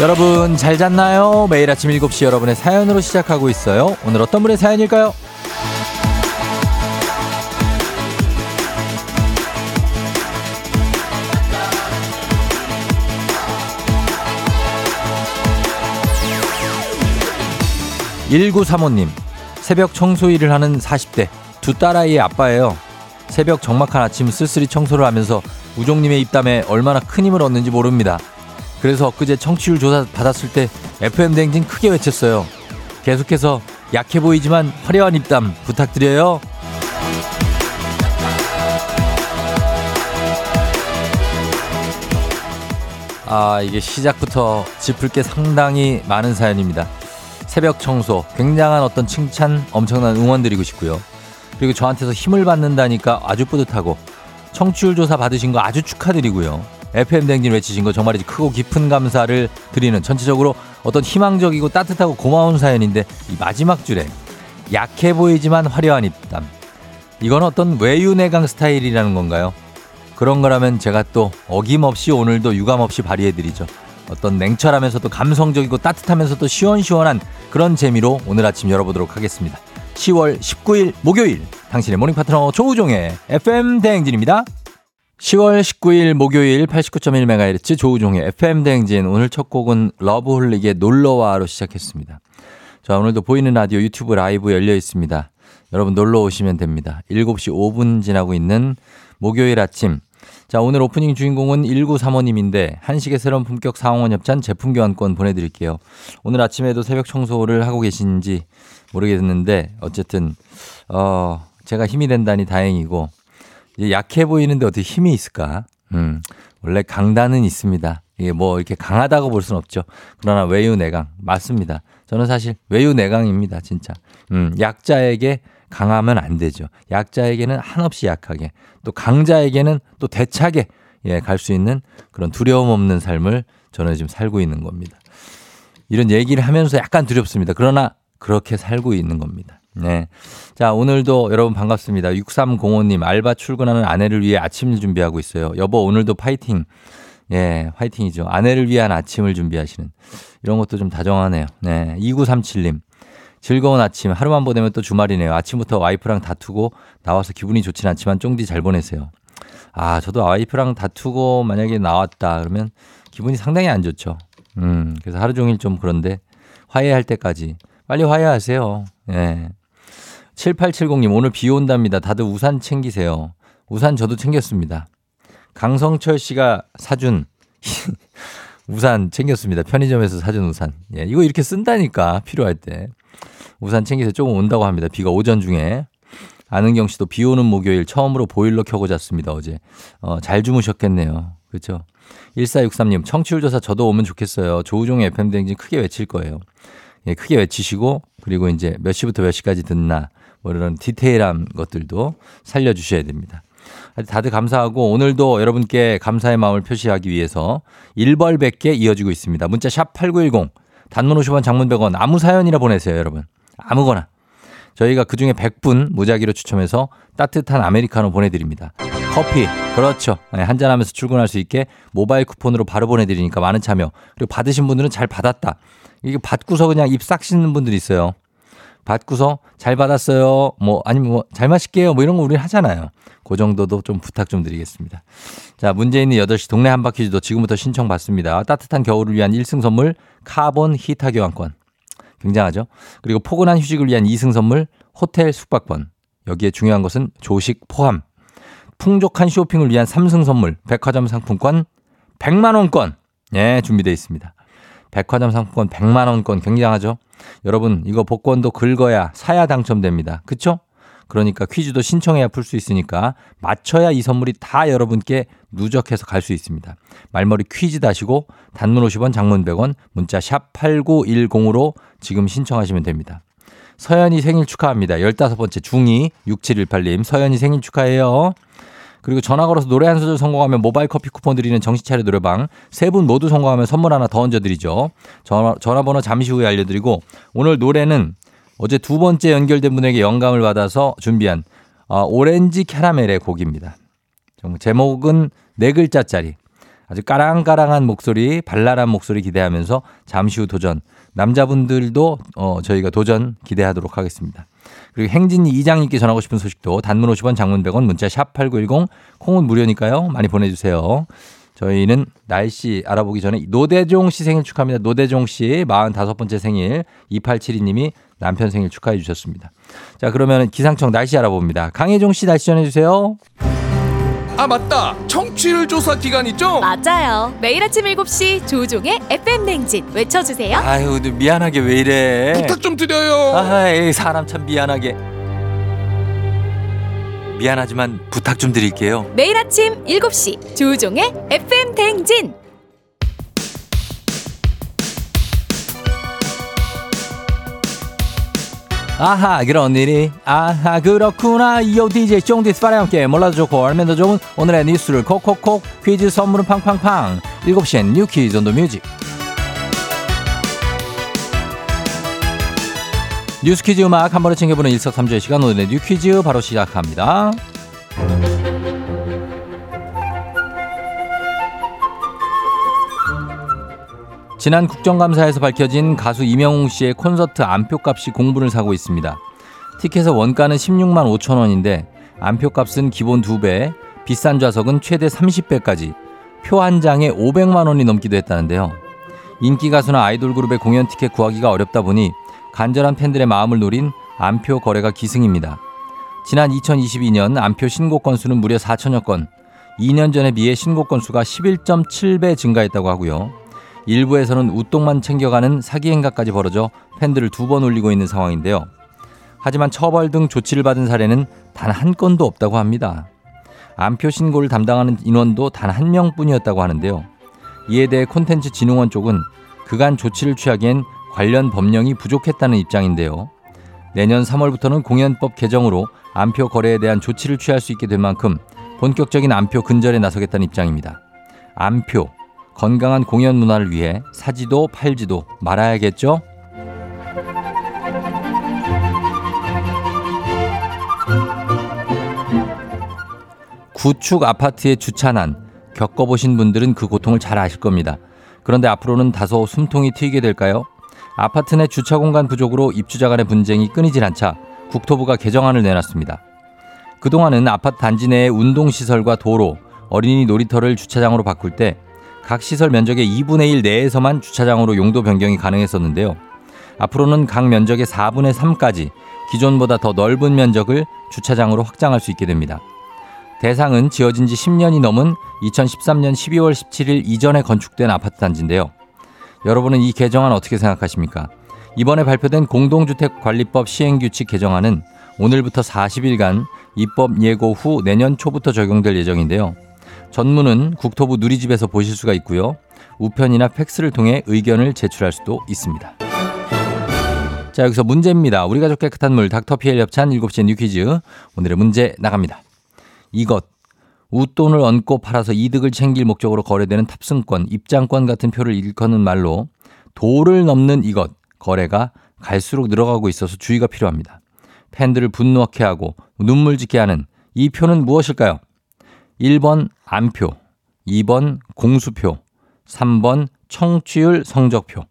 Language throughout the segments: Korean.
여러분 잘 잤나요? 매일 아침 7시 여러분의 사연으로 시작하고 있어요. 오늘 어떤 분의 사연일까요? 1935님, 새벽 청소 일을 하는 40대 두 딸아이의 아빠예요. 새벽 적막한 아침 쓸쓸히 청소를 하면서 우종님의 입담에 얼마나 큰 힘을 얻는지 모릅니다. 그래서 엊그제 청취율 조사 받았을 때 FM 댕진 크게 외쳤어요. 계속해서 약해 보이지만 화려한 입담 부탁드려요. 아, 이게 시작부터 짚을 게 상당히 많은 사연입니다. 새벽 청소, 굉장한 어떤 칭찬, 엄청난 응원 드리고 싶고요. 그리고 저한테서 힘을 받는다니까 아주 뿌듯하고 청취율 조사 받으신 거 아주 축하드리고요. FM 댕진 외치신 거 정말이지 크고 깊은 감사를 드리는 전체적으로 어떤 희망적이고 따뜻하고 고마운 사연인데 이 마지막 줄에 약해 보이지만 화려한 입담. 이건 어떤 외유내강 스타일이라는 건가요? 그런 거라면 제가 또 어김없이 오늘도 유감없이 발휘해드리죠. 어떤 냉철하면서도 감성적이고 따뜻하면서도 시원시원한 그런 재미로 오늘 아침 열어보도록 하겠습니다. 10월 19일 목요일 당신의 morning 파트너 조우종의 FM 대행진입니다. 10월 19일 목요일 89.1MHz 조우종의 FM 대행진 오늘 첫 곡은 러브홀릭의 놀러와로 시작했습니다. 자 오늘도 보이는 라디오 유튜브 라이브 열려 있습니다. 여러분 놀러 오시면 됩니다. 7시 5분 지나고 있는 목요일 아침 자, 오늘 오프닝 주인공은 1935님인데 한식의 새로운 품격 상원 협찬 제품 교환권 보내드릴게요. 오늘 아침에도 새벽 청소를 하고 계신지 모르겠는데 어쨌든 어 제가 힘이 된다니 다행이고 약해 보이는데 어떻게 힘이 있을까? 음 원래 강단은 있습니다. 이게 뭐 이렇게 강하다고 볼 수는 없죠. 그러나 외유 내강 맞습니다. 저는 사실 외유 내강입니다, 진짜. 음 약자에게 강하면 안 되죠. 약자에게는 한없이 약하게 또 강자에게는 또 대차게 예, 갈 수 있는 그런 두려움 없는 삶을 저는 지금 살고 있는 겁니다. 이런 얘기를 하면서 약간 두렵습니다. 그러나 그렇게 살고 있는 겁니다. 네. 자, 오늘도 여러분 반갑습니다. 6305님, 알바 출근하는 아내를 위해 아침을 준비하고 있어요. 여보, 오늘도 파이팅. 예, 파이팅이죠. 아내를 위한 아침을 준비하시는. 이런 것도 좀 다정하네요. 네. 2937님, 즐거운 아침. 하루만 보내면 또 주말이네요. 아침부터 와이프랑 다투고 나와서 기분이 좋진 않지만 쫑디 잘 보내세요. 아, 저도 와이프랑 다투고 만약에 나왔다 그러면 기분이 상당히 안 좋죠. 음, 그래서 하루 종일 좀 그런데 화해할 때까지 빨리 화해하세요. 예. 7870님, 오늘 비 온답니다. 다들 우산 챙기세요. 우산 저도 챙겼습니다. 강성철 씨가 사준 우산 챙겼습니다. 편의점에서 사준 우산. 예, 이거 이렇게 쓴다니까, 필요할 때. 우산 챙기세요. 조금 온다고 합니다. 비가 오전 중에. 아는경 씨도 비 오는 목요일 처음으로 보일러 켜고 잤습니다. 어제. 어, 잘 주무셨겠네요. 그렇죠. 1463님, 청취율 조사 저도 오면 좋겠어요. 조우종의 FM대행진 크게 외칠 거예요. 예, 크게 외치시고, 그리고 이제 몇 시부터 몇 시까지 듣나, 뭐 이런 디테일한 것들도 살려주셔야 됩니다. 다들 감사하고 오늘도 여러분께 감사의 마음을 표시하기 위해서 1벌 100개 이어지고 있습니다. 문자 샵 8910 단문 50원 장문 100원 아무 사연이나 보내세요 여러분. 아무거나. 저희가 그중에 100분 무작위로 추첨해서 따뜻한 아메리카노 보내드립니다. 커피 그렇죠. 네, 한잔하면서 출근할 수 있게 모바일 쿠폰으로 바로 보내드리니까 많은 참여. 그리고 받으신 분들은 잘 받았다. 이게 받고서 그냥 입 싹 씻는 분들이 있어요. 받고서 잘 받았어요. 뭐 아니면 뭐 잘 마실게요. 뭐 이런 거 우리 하잖아요. 그 정도도 좀 부탁 좀 드리겠습니다. 자, 문제 있는 8시 동네 한바퀴즈도 지금부터 신청 받습니다. 따뜻한 겨울을 위한 1승 선물 카본 히타 교환권. 굉장하죠? 그리고 포근한 휴식을 위한 2승 선물 호텔 숙박권. 여기에 중요한 것은 조식 포함. 풍족한 쇼핑을 위한 3승 선물 백화점 상품권 100만 원권. 예, 준비되어 있습니다. 백화점 상품권 100만 원권 굉장하죠? 여러분 이거 복권도 긁어야 사야 당첨됩니다. 그쵸? 그러니까 퀴즈도 신청해야 풀 수 있으니까 맞춰야 이 선물이 다 여러분께 누적해서 갈 수 있습니다. 말머리 퀴즈 다시고 단문 50원 장문 100원 문자 샵 8910으로 지금 신청하시면 됩니다. 서연이 생일 축하합니다. 15번째 중2 6718님 서연이 생일 축하해요. 그리고 전화 걸어서 노래 한 소절 성공하면 모바일 커피 쿠폰 드리는 정신차려 노래방 세 분 모두 성공하면 선물 하나 더 얹어드리죠. 전화, 전화번호 잠시 후에 알려드리고 오늘 노래는 어제 두 번째 연결된 분에게 영감을 받아서 준비한 어, 오렌지 캐러멜의 곡입니다. 제목은 네 글자짜리 아주 까랑까랑한 목소리, 발랄한 목소리 기대하면서 잠시 후 도전. 남자분들도 어, 저희가 도전 기대하도록 하겠습니다. 그리고 행진이 이장님께 전하고 싶은 소식도 단문 50원 장문 100원 문자 샵 8910 콩은 무료니까요. 많이 보내주세요. 저희는 날씨 알아보기 전에 노대종 씨 생일 축하합니다. 노대종 씨 45번째 생일 2872님이 남편 생일 축하해 주셨습니다. 자 그러면 기상청 날씨 알아봅니다. 강혜종 씨 날씨 전해주세요. 아 맞다 청취율 조사 기간 있죠? 맞아요. 매일 아침 7시 조종의 FM 냉진 외쳐주세요. 아유 미안하게 왜 이래. 부탁 좀 드려요 아이 사람 참 미안하게. 미안하지만 부탁 좀 드릴게요. 매일 아침 7시 조종의 FM 냉진. 아하 그런 일이. 아하 그렇구나. 요 DJ 쫑디스 파랑 함께 몰라도 좋고 알면 더 좋은 오늘의 뉴스를 콕콕콕 퀴즈 선물은 팡팡팡. 7시엔 뉴 퀴즈 on the music 뉴스 퀴즈 음악 한 번에 챙겨보는 일석삼조의 시간. 오늘의 뉴 퀴즈 바로 시작합니다 지난 국정감사에서 밝혀진 가수 이명웅 씨의 콘서트 안표값이 공분을 사고 있습니다. 티켓의 원가는 16만 5천 원인데 안표값은 기본 2배, 비싼 좌석은 최대 30배까지 표 한 장에 500만 원이 넘기도 했다는데요. 인기 가수나 아이돌 그룹의 공연 티켓 구하기가 어렵다 보니 간절한 팬들의 마음을 노린 안표 거래가 기승입니다. 지난 2022년 안표 신고 건수는 무려 4천여 건, 2년 전에 비해 신고 건수가 11.7배 증가했다고 하고요. 일부에서는 우똥만 챙겨가는 사기 행각까지 벌어져 팬들을 두 번 울리고 있는 상황인데요. 하지만 처벌 등 조치를 받은 사례는 단 한 건도 없다고 합니다. 안표 신고를 담당하는 인원도 단 한 명뿐이었다고 하는데요. 이에 대해 콘텐츠 진흥원 쪽은 그간 조치를 취하기엔 관련 법령이 부족했다는 입장인데요. 내년 3월부터는 공연법 개정으로 안표 거래에 대한 조치를 취할 수 있게 된 만큼 본격적인 안표 근절에 나서겠다는 입장입니다. 안표 건강한 공연 문화를 위해 사지도 팔지도 말아야겠죠? 구축 아파트의 주차난 겪어보신 분들은 그 고통을 잘 아실 겁니다. 그런데 앞으로는 다소 숨통이 트이게 될까요? 아파트 내 주차 공간 부족으로 입주자 간의 분쟁이 끊이질 않자 국토부가 개정안을 내놨습니다. 그동안은 아파트 단지 내의 운동시설과 도로, 어린이 놀이터를 주차장으로 바꿀 때 각 시설 면적의 2분의 1 내에서만 주차장으로 용도 변경이 가능했었는데요. 앞으로는 각 면적의 4분의 3까지 기존보다 더 넓은 면적을 주차장으로 확장할 수 있게 됩니다. 대상은 지어진 지 10년이 넘은 2013년 12월 17일 이전에 건축된 아파트 단지인데요. 여러분은 이 개정안 어떻게 생각하십니까? 이번에 발표된 공동주택관리법 시행규칙 개정안은 오늘부터 40일간 입법 예고 후 내년 초부터 적용될 예정인데요. 전문은 국토부 누리집에서 보실 수가 있고요. 우편이나 팩스를 통해 의견을 제출할 수도 있습니다. 자, 여기서 문제입니다. 우리 가족 깨끗한 물 닥터피엘 협찬 7시에 뉴퀴즈. 오늘의 문제 나갑니다. 이것 웃돈을 얹고 팔아서 이득을 챙길 목적으로 거래되는 탑승권, 입장권 같은 표를 일컫는 말로 도를 넘는 이것 거래가 갈수록 늘어가고 있어서 주의가 필요합니다. 팬들을 분노하게 하고 눈물 짓게 하는 이 표는 무엇일까요? 1번 안표, 2번 공수표, 3번 청취율 성적표.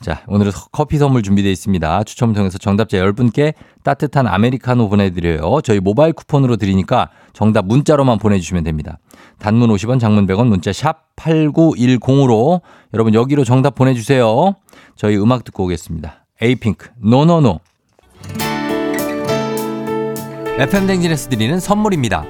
자, 오늘은 커피 선물 준비되어 있습니다. 추첨을 통해서 정답자 10분께 따뜻한 아메리카노 보내드려요. 저희 모바일 쿠폰으로 드리니까 정답 문자로만 보내주시면 됩니다. 단문 50원, 장문 100원, 문자 샵 8910으로 여러분 여기로 정답 보내주세요. 저희 음악 듣고 오겠습니다. 에이핑크, NoNoNo. FM 댕진에서 드리는 선물입니다.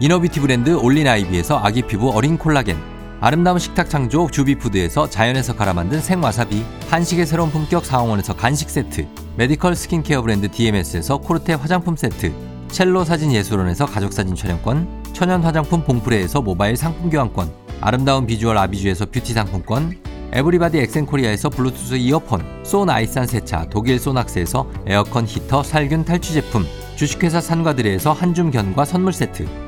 inner beauty 브랜드 올린 아이비에서 아기 피부 어린 콜라겐. 아름다운 식탁 창조 주비푸드에서 자연에서 갈아 만든 생와사비 한식의 새로운 품격 사홍원에서 간식 세트 medical skincare 브랜드 DMS에서 코르테 화장품 세트 첼로 사진 예술원에서 가족사진 촬영권 천연 화장품 봉프레에서 모바일 상품 교환권 아름다운 비주얼 아비주에서 뷰티 상품권 everybody 엑센코리아에서 블루투스 이어폰 소 아이산 세차 독일 소낙스에서 에어컨 히터 살균 탈취 제품 주식회사 산과들레에서 한줌 견과 선물 세트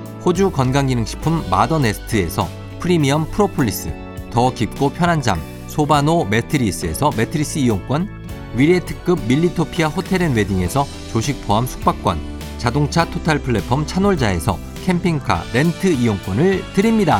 호주 건강기능식품 마더네스트에서 프리미엄 프로폴리스, 더 깊고 편한 잠 소바노 매트리스에서 매트리스 이용권, 위례 특급 밀리토피아 호텔 and 웨딩에서 조식 포함 숙박권, 자동차 total 플랫폼 차놀자에서 캠핑카 렌트 이용권을 드립니다.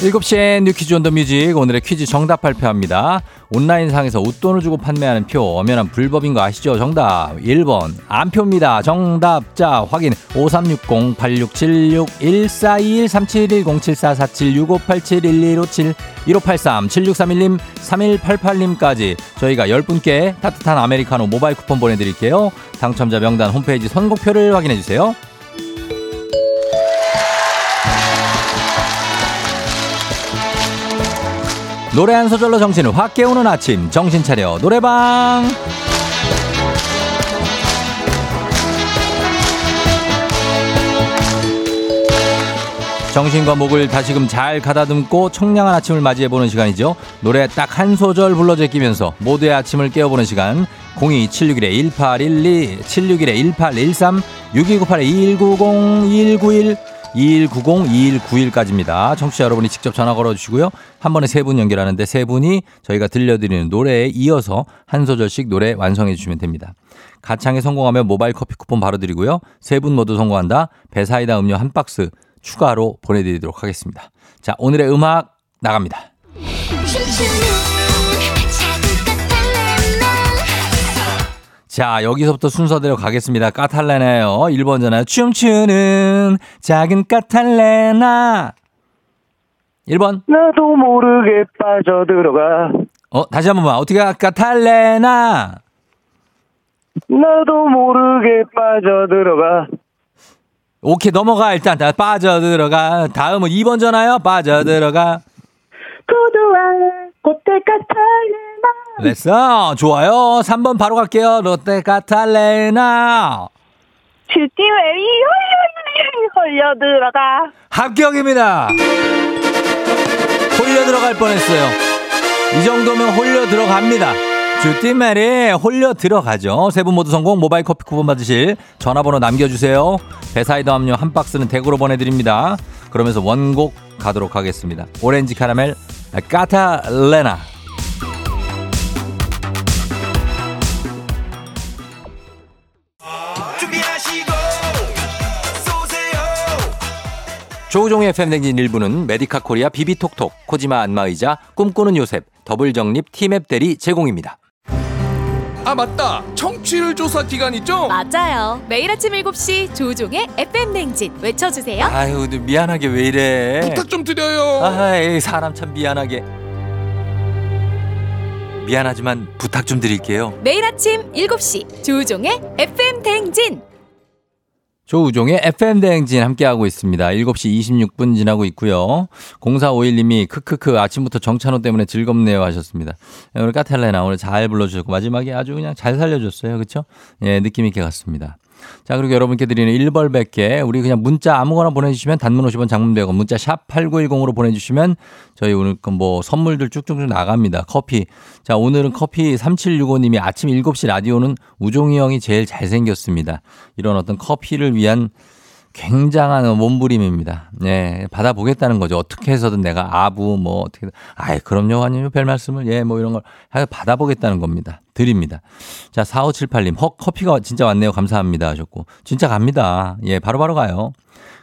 7시엔 뉴퀴즈 온 더 뮤직 오늘의 퀴즈 정답 발표합니다. 온라인상에서 웃돈을 주고 판매하는 표 엄연한 불법인 거 아시죠? 정답 1번 안표입니다. 정답자 확인 5360-8676-1421-3710-7447-6587-1157 1583-7631님 3188님까지 저희가 10분께 따뜻한 아메리카노 모바일 쿠폰 보내드릴게요. 당첨자 명단 홈페이지 선곡표를 확인해주세요. 노래 한 소절로 정신을 확 깨우는 아침. 정신 차려. 노래방. 정신과 목을 다시금 잘 가다듬고 청량한 아침을 맞이해보는 시간이죠. 노래 딱 한 소절 불러 제끼면서 모두의 아침을 깨워보는 시간. 02-761-1812, 761-1813, 6298-2190, 2190, 2191까지입니다. 청취자 여러분이 직접 전화 걸어주시고요. 한 번에 세 분 연결하는데 세 분이 저희가 들려드리는 노래에 이어서 한 소절씩 노래 완성해 주시면 됩니다. 가창에 성공하면 모바일 커피 쿠폰 바로 드리고요. 세 분 모두 성공한다. 배사이다 음료 한 박스 추가로 보내드리도록 하겠습니다. 자, 오늘의 음악 나갑니다. 자, 여기서부터 순서대로 가겠습니다. 까탈레나요. 1번 전화. 춤추는 작은 까탈레나. 1번. 나도 모르게 빠져들어가. 어, 다시 한 번만. 어떻게 까탈레나. 나도 모르게 빠져들어가. 오케이, 넘어가. 일단 다 빠져들어가. 다음은 2번 전화요. 빠져들어가. 고도한 꽃대 까탈레나. 됐어. 좋아요. 3번 바로 갈게요. 롯데 까탈레나. 슈티웨이 홀려 홀려 들어가. 합격입니다. 홀려 들어갈 뻔했어요. 이 정도면 홀려 들어갑니다. 주띠메리 홀려 들어가죠. 세 분 모두 성공 모바일 커피 쿠폰 받으실 전화번호 남겨주세요. 배사이더 음료 한 박스는 댁으로 보내드립니다. 그러면서 원곡 가도록 하겠습니다. 오렌지 카라멜 까탈레나. 조우종의 FM댕진 일부는 메디카 코리아 비비톡톡, 코지마 안마의자, 꿈꾸는 요셉, 더블정립 티맵 대리 제공입니다. 아 맞다 청취율 조사 기간 있죠? 맞아요. 매일 아침 7시 조우종의 FM댕진 외쳐주세요. 아유, 미안하게 왜 이래. 부탁 좀 드려요 아이, 사람 참 미안하게. 미안하지만 부탁 좀 드릴게요. 매일 아침 7시 조우종의 FM댕진. 조우종의 FM대행진 함께하고 있습니다. 7시 26분 지나고 있고요. 0451님이 크크크 아침부터 정찬호 때문에 즐겁네요 하셨습니다. 예, 오늘 까텔레나 오늘 잘 불러주셨고 마지막에 아주 그냥 잘 살려줬어요. 그렇죠? 예, 느낌 있게 갔습니다. 자, 그리고 여러분께 드리는 1벌 100개 우리 그냥 문자 아무거나 보내주시면 단문 50원 장문 100원 문자 샵 8910으로 보내주시면 저희 오늘 뭐 선물들 쭉쭉쭉 나갑니다. 커피. 자, 오늘은 커피 3765님이 아침 7시 라디오는 우종이 형이 제일 잘생겼습니다. 이런 어떤 커피를 위한 굉장한 몸부림입니다. 예, 받아보겠다는 거죠. 어떻게 해서든 내가 아부, 뭐, 어떻게, 아이, 그럼요, 아니요, 별 말씀을, 예, 뭐 이런 걸 받아보겠다는 겁니다. 드립니다. 자, 4578님, 헉, 커피가 진짜 왔네요. 감사합니다. 하셨고. 진짜 갑니다. 예, 바로바로 바로 가요.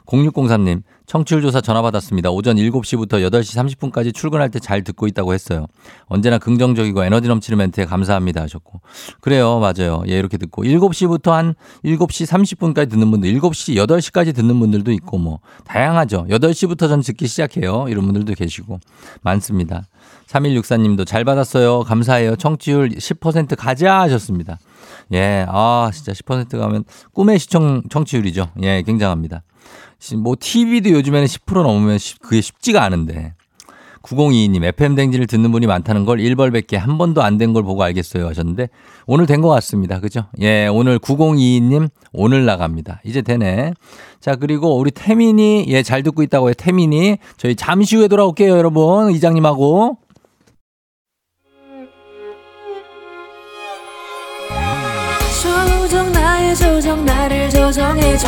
0603님, 청취율 조사 전화 받았습니다. 오전 7시부터 8시 30분까지 출근할 때 잘 듣고 있다고 했어요. 언제나 긍정적이고 에너지 넘치는 멘트에 감사합니다 하셨고. 그래요. 맞아요. 예, 이렇게 듣고. 7시부터 한 7시 30분까지 듣는 분들, 7시, 8시까지 듣는 분들도 있고 뭐. 다양하죠. 8시부터 전 듣기 시작해요. 이런 분들도 계시고. 많습니다. 3164님도 잘 받았어요. 감사해요. 청취율 10% 가자 하셨습니다. 예, 아, 진짜 10% 가면 꿈의 시청, 청취율이죠. 예, 굉장합니다. 뭐 TV도 요즘에는 10% 넘으면 그게 쉽지가 않은데. 9022님, FM댕진을 듣는 분이 많다는 걸 1벌밖에 한 번도 안 된 걸 보고 알겠어요 하셨는데, 오늘 된 것 같습니다. 그죠? 예, 오늘 9022님, 오늘 나갑니다. 이제 되네. 자, 그리고 우리 태민이, 예, 잘 듣고 있다고 해, 태민이. 저희 잠시 후에 돌아올게요, 여러분. 이장님하고. 조정 나의 조정 나를 조정해줘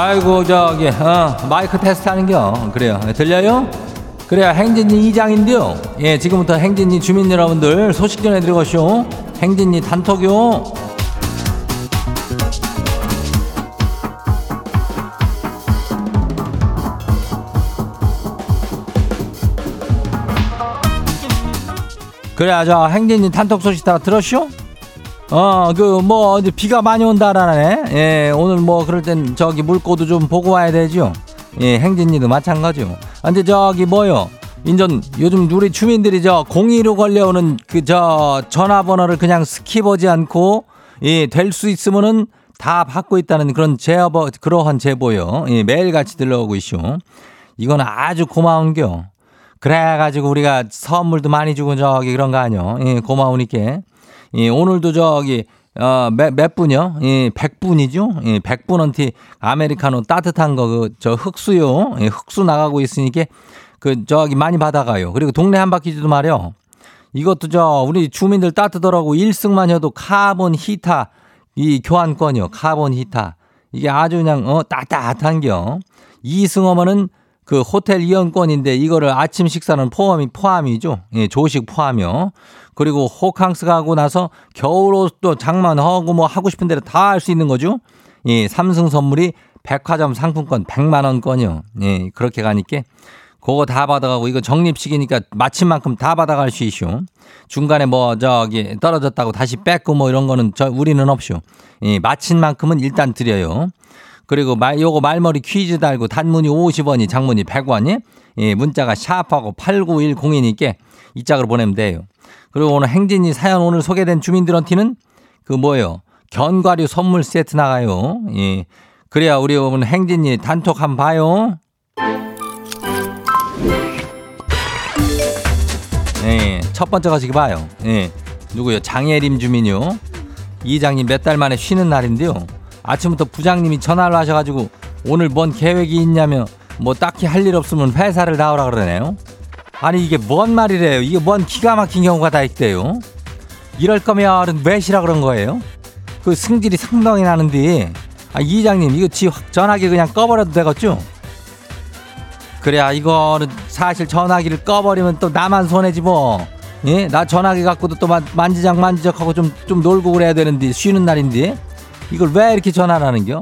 아이고 저기 어, 마이크 테스트 하는겨. 그래요. 들려요? 그래요 행진이 이장인데요. 예 지금부터 행진이 주민 여러분들 소식 전해드리고쇼. 행진이 단톡요. 그래 저 행진이 단톡 소식 다 들었쇼? 어, 그, 뭐, 이제 비가 많이 온다라네. 예, 오늘 뭐, 그럴 땐 저기 물고도 좀 보고 와야 되죠. 예, 댕진이도 마찬가지요. 아, 근데 저기 뭐요? 인전, 요즘 우리 주민들이 저 02로 걸려오는 그 저 전화번호를 그냥 스킵하지 않고, 예, 될 수 있으면은 다 받고 있다는 그런 제보, 그러한 제보요. 예, 매일같이 들러오고 있쇼. 이건 아주 고마운겨. 그래가지고 우리가 선물도 많이 주고 저기 그런 거 아니요. 예, 고마우니까. 예, 오늘도 저기 어, 몇, 몇 분이요? 예, 100분이죠? 예, 100분한테 아메리카노 따뜻한 거, 그, 저 흑수요. 예, 흑수 나가고 있으니까 그, 저기 많이 받아가요. 그리고 동네 한 바퀴도 말이요. 이것도 저, 우리 주민들 따뜻하라고 1승만 해도 카본 히타 이 교환권이요. 카본 히타. 이게 아주 그냥, 어, 따뜻한 겨. 2승 하면은 그 호텔 이용권인데 이거를 아침 식사는 포함이, 포함이죠. 예, 조식 포함이요. 그리고 호캉스 가고 나서 겨울 옷도 장만하고 뭐 하고 싶은 대로 다 할 수 있는 거죠. 예, 삼성 선물이 백화점 상품권 100만 원권이요. 예, 그렇게 가니까 그거 다 받아가고 이거 적립식이니까 마침 만큼 다 받아갈 수 있쇼. 중간에 뭐 저기 떨어졌다고 다시 뺏고 뭐 이런 거는 저 우리는 없쇼. 예, 마친 만큼은 일단 드려요. 그리고 말 요거 말머리 퀴즈 달고 단문이 50원이 장문이 100원이 예, 문자가 샤프하고 8910이니까 이 짝으로 보내면 돼요. 그리고 오늘 행진이 사연 오늘 소개된 주민들한테는 그 뭐예요? 견과류 선물 세트 나가요. 예. 그래야 우리 오늘 행진이 단톡 한번 봐요. 예. 첫 번째 가지기 봐요. 예. 누구요? 장예림 주민요. 이장님 몇 달 만에 쉬는 날인데요. 아침부터 부장님이 전화를 하셔가지고 오늘 뭔 계획이 있냐며 뭐 딱히 할 일 없으면 회사를 나오라 그러네요. 아니 이게 뭔 말이래요? 이게 뭔 기가 막힌 경우가 다 있대요. 이럴 거면 왜 쉬라 그런 거예요? 그 승질이 상당히 나는데 아, 이장님 이거 지 전화기 그냥 꺼버려도 되겠죠? 그래야 이거는 사실 전화기를 꺼버리면 또 나만 손해지 뭐. 예? 나 전화기 갖고도 또 만지작 만지작하고 좀, 좀 놀고 그래야 되는데 쉬는 날인데 이걸 왜 이렇게 전화를 하는겨?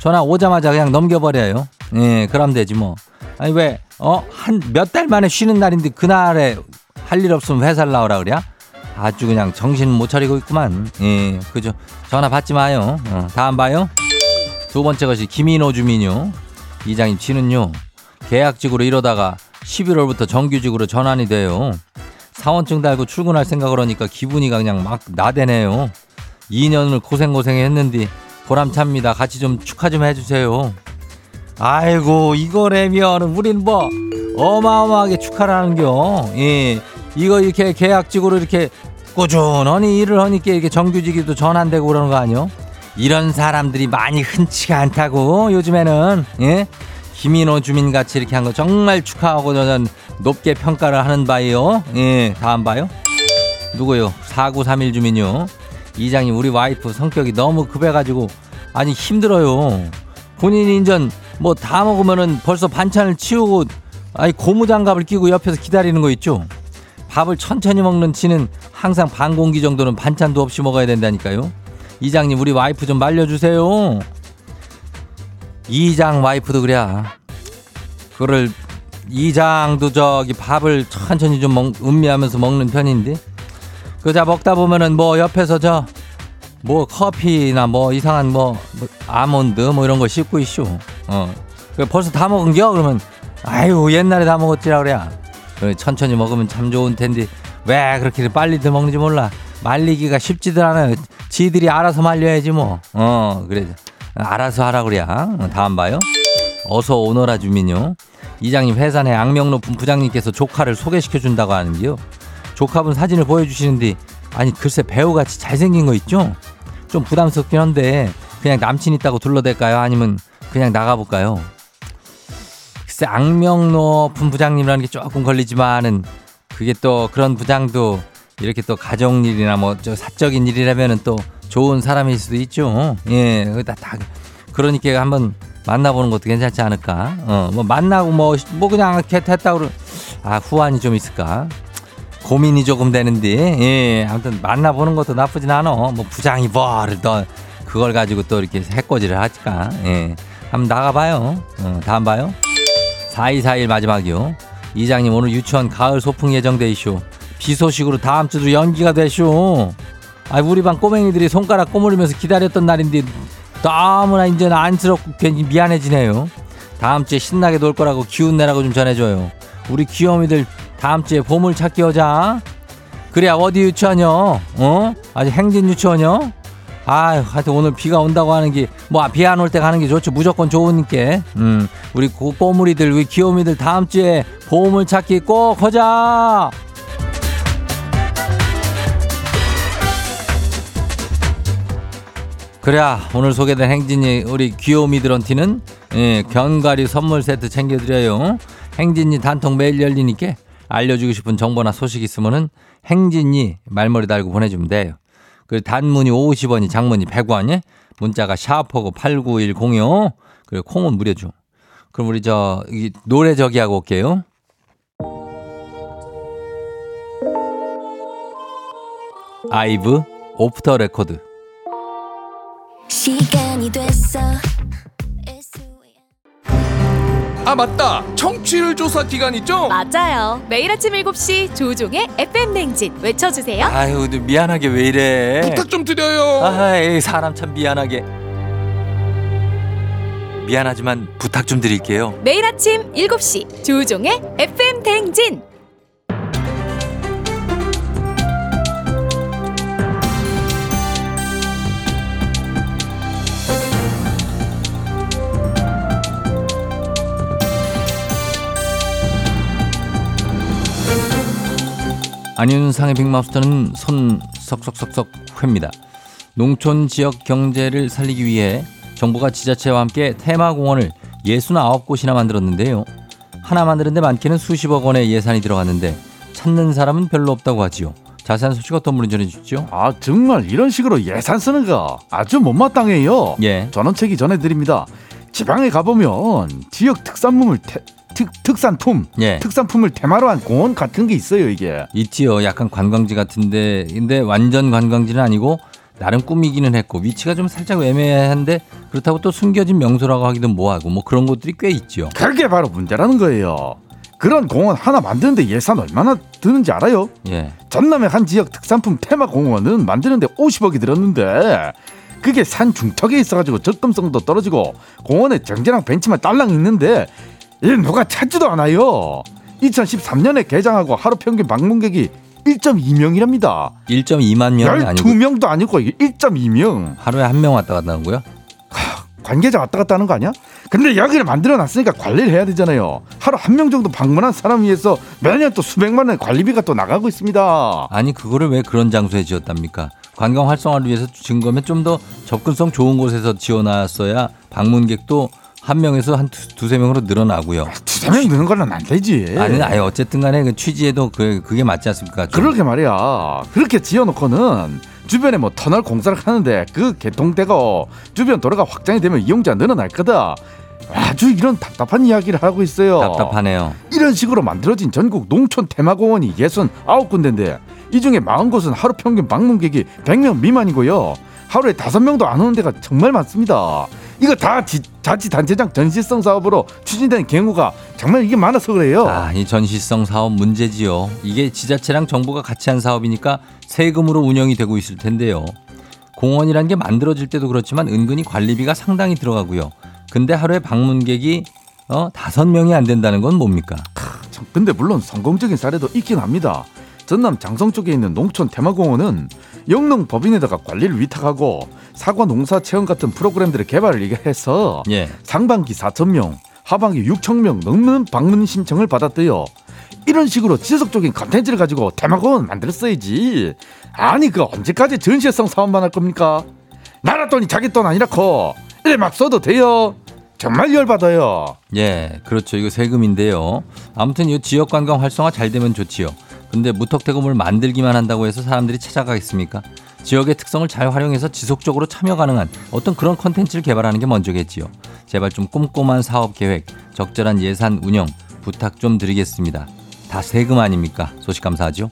전화 오자마자 그냥 넘겨버려요. 예, 그럼 되지 뭐. 아니 왜 어? 한 몇 달 만에 쉬는 날인데 그날에 할 일 없으면 회사를 나오라 그래? 아주 그냥 정신 못 차리고 있구만. 예, 그죠. 전화 받지 마요. 어, 다음 봐요. 두 번째 것이 김인호 주민요. 이장님 치는요. 계약직으로 이러다가 11월부터 정규직으로 전환이 돼요. 사원증 달고 출근할 생각을 하니까 기분이 그냥 막 나대네요. 2년을 고생고생 했는데 보람찹니다. 같이 좀 축하 좀 해주세요. 아이고 이거라면 우린 뭐 어마어마하게 축하를 하는겨. 예, 이거 이렇게 계약직으로 이렇게 꾸준히 일을 하니까 이렇게 정규직이도 전환되고 그러는 거 아니요? 이런 사람들이 많이 흔치가 않다고 요즘에는 예. 김인호 주민 같이 이렇게 한 거 정말 축하하고 저는 높게 평가를 하는 바예요. 예, 다음 봐요. 누구요? 4931 주민요. 이장님 우리 와이프 성격이 너무 급해가지고 아니 힘들어요. 본인이 인전 뭐 다 먹으면은 벌써 반찬을 치우고 아니 고무장갑을 끼고 옆에서 기다리는 거 있죠. 밥을 천천히 먹는 치는 항상 반 공기 정도는 반찬도 없이 먹어야 된다니까요. 이장님 우리 와이프 좀 말려주세요. 이장 와이프도 그래. 그거를 이장도 저기 밥을 천천히 좀 먹, 음미하면서 먹는 편인데 그자 먹다 보면은 뭐 옆에서 저 뭐 커피나 뭐 이상한 뭐, 뭐 아몬드 뭐 이런 거 씹고 있쇼. 어. 그 벌써 다 먹은겨? 그러면 아유 옛날에 다 먹었지라 그래. 그 천천히 먹으면 참 좋은 텐데 왜 그렇게 빨리들 먹는지 몰라. 말리기가 쉽지들 않아요. 지들이 알아서 말려야지 뭐. 어 그래. 알아서 하라 그래. 어, 다음 봐요. 어서 오너라 주민요. 이장님 회사 내 악명 높은 부장님께서 조카를 소개시켜 준다고 하는데요. 조카분 사진을 보여주시는데 아니 글쎄 배우같이 잘생긴 거 있죠? 좀 부담스럽긴 한데 그냥 남친 있다고 둘러댈까요? 아니면 그냥 나가볼까요? 글쎄 악명 높은 부장님이라는 게 조금 걸리지만은 그게 또 그런 부장도 이렇게 또 가정 일이나 뭐 저 사적인 일이라면은 또 좋은 사람일 수도 있죠. 예, 다, 다 그러니까 한번 만나보는 것도 괜찮지 않을까. 어, 뭐 만나고 뭐 뭐 그냥 이렇게 했다 그러 아 후환이 좀 있을까. 고민이 조금 되는데 예 아무튼 만나보는 것도 나쁘진 않아. 뭐 부장이 뭐를 또 그걸 가지고 또 이렇게 해꼬지를 하니까 예. 한번 나가봐요. 어, 다음 봐요. 4241 마지막이요. 이장님 오늘 유치원 가을 소풍 예정돼 있쇼. 비 소식으로 다음 주도 연기가 되쇼. 아 우리 반 꼬맹이들이 손가락 꼬무리면서 기다렸던 날인데 너무나 이제 안쓰럽고 괜히 미안해지네요. 다음 주에 신나게 놀 거라고 기운 내라고 좀 전해줘요. 우리 귀요미들 다음 주에 보물 찾기 하자. 그래야 어디 유치원이요? 어? 아직 행진 유치원이요? 아유, 하여튼 오늘 비가 온다고 하는 게, 뭐, 비 안 올 때 가는 게 좋죠. 무조건 좋으니까. 음, 우리 꼬물이들, 우리 귀요미들 다음 주에 보물 찾기 꼭 하자! 그래야 오늘 소개된 행진이 우리 귀요미들한테는 예, 견과류 선물 세트 챙겨드려요. 행진이 단통 매일 열리니까 알려주고 싶은 정보나 소식 있으면은 행진이 말머리 달고 보내주면 돼요. 그 단문이 50원이 장문이 100원이 문자가 샤프고 89106 그리고 콩은 무료죠. 그럼 우리 저이 노래 저기 하고 올게요. 아이브 Off The Record 시간이 됐어 아 맞다 청취율 조사 기간 있죠? 맞아요. 매일 아침 7시 조우종의 FM댕진 외쳐주세요. 아유 미안하게 왜 이래 부탁 좀 드려요 아이 사람 참 미안하게 미안하지만 부탁 좀 드릴게요 매일 아침 7시 조우종의 FM댕진. 안윤상의 빅마우스터는 손 석석석석 회입니다. 농촌 지역 경제를 살리기 위해 정부가 지자체와 함께 테마공원을 69곳이나 만들었는데요. 하나 만드는데 많게는 수십억 원의 예산이 들어갔는데 찾는 사람은 별로 없다고 하지요. 자세한 소식 어떤 분이 전해주시죠? 아 정말 이런 식으로 예산 쓰는 거 아주 못마땅해요. 예. 전원책이 전해드립니다. 지방에 가보면 지역 특산물을 태, 특, 특산품 예. 특산품을 테마로 한 공원 같은 게 있어요 이게. 있지요. 약간 관광지 같은데, 근데 완전 관광지는 아니고 나름 꾸미기는 했고 위치가 좀 살짝 애매한데 그렇다고 또 숨겨진 명소라고 하기도 뭐하고 뭐 그런 곳들이 꽤 있지요. 그게 바로 문제라는 거예요. 그런 공원 하나 만드는데 예산 얼마나 드는지 알아요? 예. 전남의 한 지역 특산품 테마 공원은 만드는데 50억이 들었는데 그게 산 중턱에 있어가지고 접근성도 떨어지고 공원에 정재랑 벤치만 딸랑 있는데 이 누가 찾지도 않아요. 2013년에 개장하고 하루 평균 방문객이 1.2명이랍니다. 1.2만 명이 아니고 12명도 아니고 1.2명. 하루에 한 명 왔다 갔다 하고요. 관계자 왔다 갔다 하는 거 아니야? 근데 여기를 만들어 놨으니까 관리를 해야 되잖아요. 하루 한 명 정도 방문한 사람 위해서 매년 또 수백만 원 관리비가 또 나가고 있습니다. 아니 그거를 왜 그런 장소에 지었답니까? 관광 활성화를 위해서 지은 거면 좀 더 접근성 좋은 곳에서 지어놨어야 방문객도 한 명에서 한 두- 두세 명으로 늘어나고요. 두세 명 드는 거는 안 되지. 아니, 아니 어쨌든 간에 그 취지에도 그, 그게 맞지 않습니까? 좀. 그러게 말이야. 그렇게 지어놓고는 주변에 뭐 터널 공사를 하는데 그 개통되고 주변 도로가 확장이 되면 이용자 늘어날 거다. 아주 이런 답답한 이야기를 하고 있어요. 답답하네요. 이런 식으로 만들어진 전국 농촌 테마공원이 69군데인데 이 중에 40곳은 하루 평균 방문객이 100명 미만이고요. 하루에 5명도 안 오는 데가 정말 많습니다. 이거 다 지- 자치단체장 전시성 사업으로 추진되는 경우가 정말 이게 많아서 그래요. 아, 이 전시성 사업 문제지요. 이게 지자체랑 정부가 같이 한 사업이니까 세금으로 운영이 되고 있을 텐데요. 공원이라는 게 만들어질 때도 그렇지만 은근히 관리비가 상당히 들어가고요. 근데 하루에 방문객이 어 다섯 명이 안 된다는 건 뭡니까? 참, 근데 물론 성공적인 사례도 있긴 합니다. 전남 장성 쪽에 있는 농촌 테마공원은 영농 법인에다가 관리를 위탁하고 사과 농사 체험 같은 프로그램들을 개발을 해서 예. 상반기 4천 명, 하반기 6천 명 넘는 방문 신청을 받았대요. 이런 식으로 지속적인 컨텐츠를 가지고 테마공원 만들었어야지. 아니 그 언제까지 전시성 사업만 할 겁니까? 나라 돈이 자기 돈 아니라고 이래 막 써도 돼요. 정말 열받아요. 예, 그렇죠. 이거 세금인데요. 아무튼 이 지역 관광 활성화 잘 되면 좋지요. 근데 무턱대금을 만들기만 한다고 해서 사람들이 찾아가겠습니까? 지역의 특성을 잘 활용해서 지속적으로 참여 가능한 어떤 그런 컨텐츠를 개발하는 게 먼저겠지요. 제발 좀 꼼꼼한 사업 계획, 적절한 예산 운영 부탁 좀 드리겠습니다. 다 세금 아닙니까? 소식 감사하죠.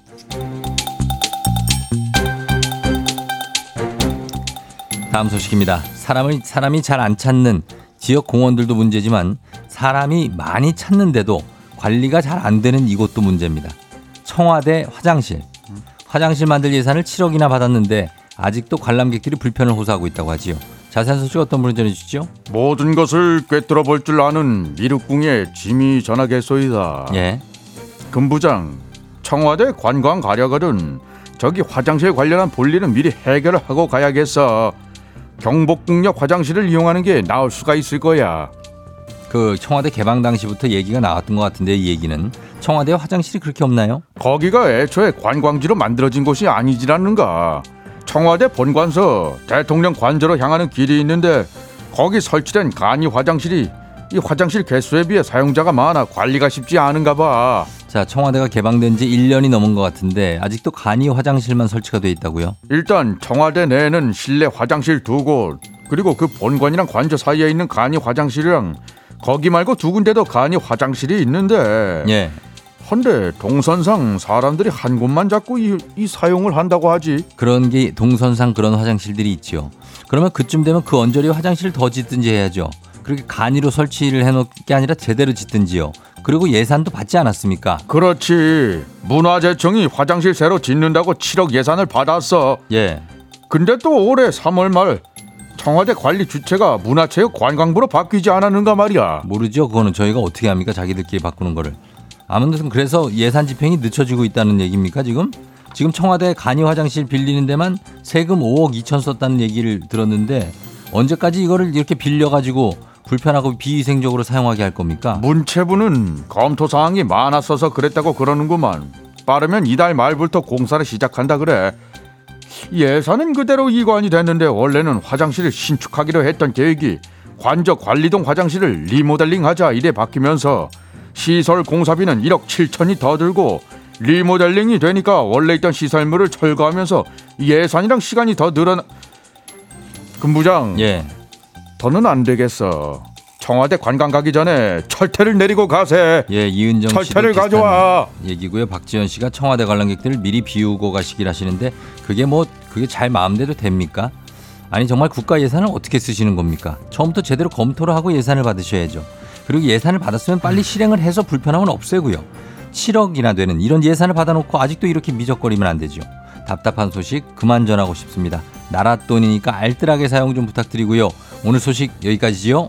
다음 소식입니다. 사람을 사람이 잘 안 찾는 지역 공원들도 문제지만 사람이 많이 찾는데도 관리가 잘 안 되는 이곳도 문제입니다. 청와대 화장실. 화장실 만들 예산을 7억이나 받았는데 아직도 관람객들이 불편을 호소하고 있다고 하지요. 자세한 소식 어떤 분이 전해주시죠? 모든 것을 꿰뚫어 볼 줄 아는 미륵궁의 지미 전화개소이다. 예. 금부장, 청와대 관광 가려거든 저기 화장실 관련한 볼일은 미리 해결을 하고 가야겠어. 경복궁역 화장실을 이용하는 게 나을 수가 있을 거야. 그 청와대 개방 당시부터 얘기가 나왔던 것 같은데 이 얘기는 청와대 화장실이 그렇게 없나요? 거기가 애초에 관광지로 만들어진 곳이 아니지라는가. 청와대 본관서 대통령 관저로 향하는 길이 있는데 거기 설치된 간이 화장실이 이 화장실 개수에 비해 사용자가 많아 관리가 쉽지 않은가 봐. 자, 청와대가 개방된 지 1년이 넘은 것 같은데 아직도 간이 화장실만 설치가 돼 있다고요? 일단 청와대 내에는 실내 화장실 두 곳 그리고 그 본관이랑 관저 사이에 있는 간이 화장실이랑 거기 말고 두 군데도 간이 화장실이 있는데 예. 헌데 동선상 사람들이 한 곳만 잡고 이, 이 사용을 한다고 하지 그런 게 동선상 그런 화장실들이 있죠. 그러면 그쯤 되면 그 언저리 화장실 더 짓든지 해야죠. 그렇게 간이로 설치를 해놓을 게 아니라 제대로 짓든지요. 그리고 예산도 받지 않았습니까? 그렇지 문화재청이 화장실 새로 짓는다고 7억 예산을 받았어 예. 근데 또 올해 3월 말 청와대 관리 주체가 문화체육 관광부로 바뀌지 않았는가 말이야 모르죠. 그거는 저희가 어떻게 합니까? 자기들끼리 바꾸는 거를. 아무튼 그래서 예산 집행이 늦춰지고 있다는 얘기입니까 지금? 지금 청와대 간이 화장실 빌리는 데만 세금 5억 2천 썼다는 얘기를 들었는데 언제까지 이거를 이렇게 빌려가지고 불편하고 비위생적으로 사용하게 할 겁니까? 문체부는 검토 사항이 많았어서 그랬다고 그러는구만. 빠르면 이달 말부터 공사를 시작한다 그래. 예산은 그대로 이관이 됐는데 원래는 화장실을 신축하기로 했던 계획이 관저 관리동 화장실을 리모델링하자 이래 바뀌면서 시설 공사비는 1억 7천이 더 들고 리모델링이 되니까 원래 있던 시설물을 철거하면서 예산이랑 시간이 더 늘어나. 금부장, 예. 더는 안 되겠어. 청와대 관광 가기 전에 철퇴를 내리고 가세. 예, 이은정 씨도 철퇴를 가져와. 얘기고요. 박지현 씨가 청와대 관람객들을 미리 비우고 가시길 하시는데 그게 뭐 그게 잘 마음대로 됩니까? 아니 정말 국가 예산을 어떻게 쓰시는 겁니까? 처음부터 제대로 검토를 하고 예산을 받으셔야죠. 그리고 예산을 받았으면 빨리 실행을 해서 불편함은 없애고요. 7억이나 되는 이런 예산을 받아놓고 아직도 이렇게 미적거리면 안 되죠. 답답한 소식 그만 전하고 싶습니다. 나라 돈이니까 알뜰하게 사용 좀 부탁드리고요. 오늘 소식 여기까지지요.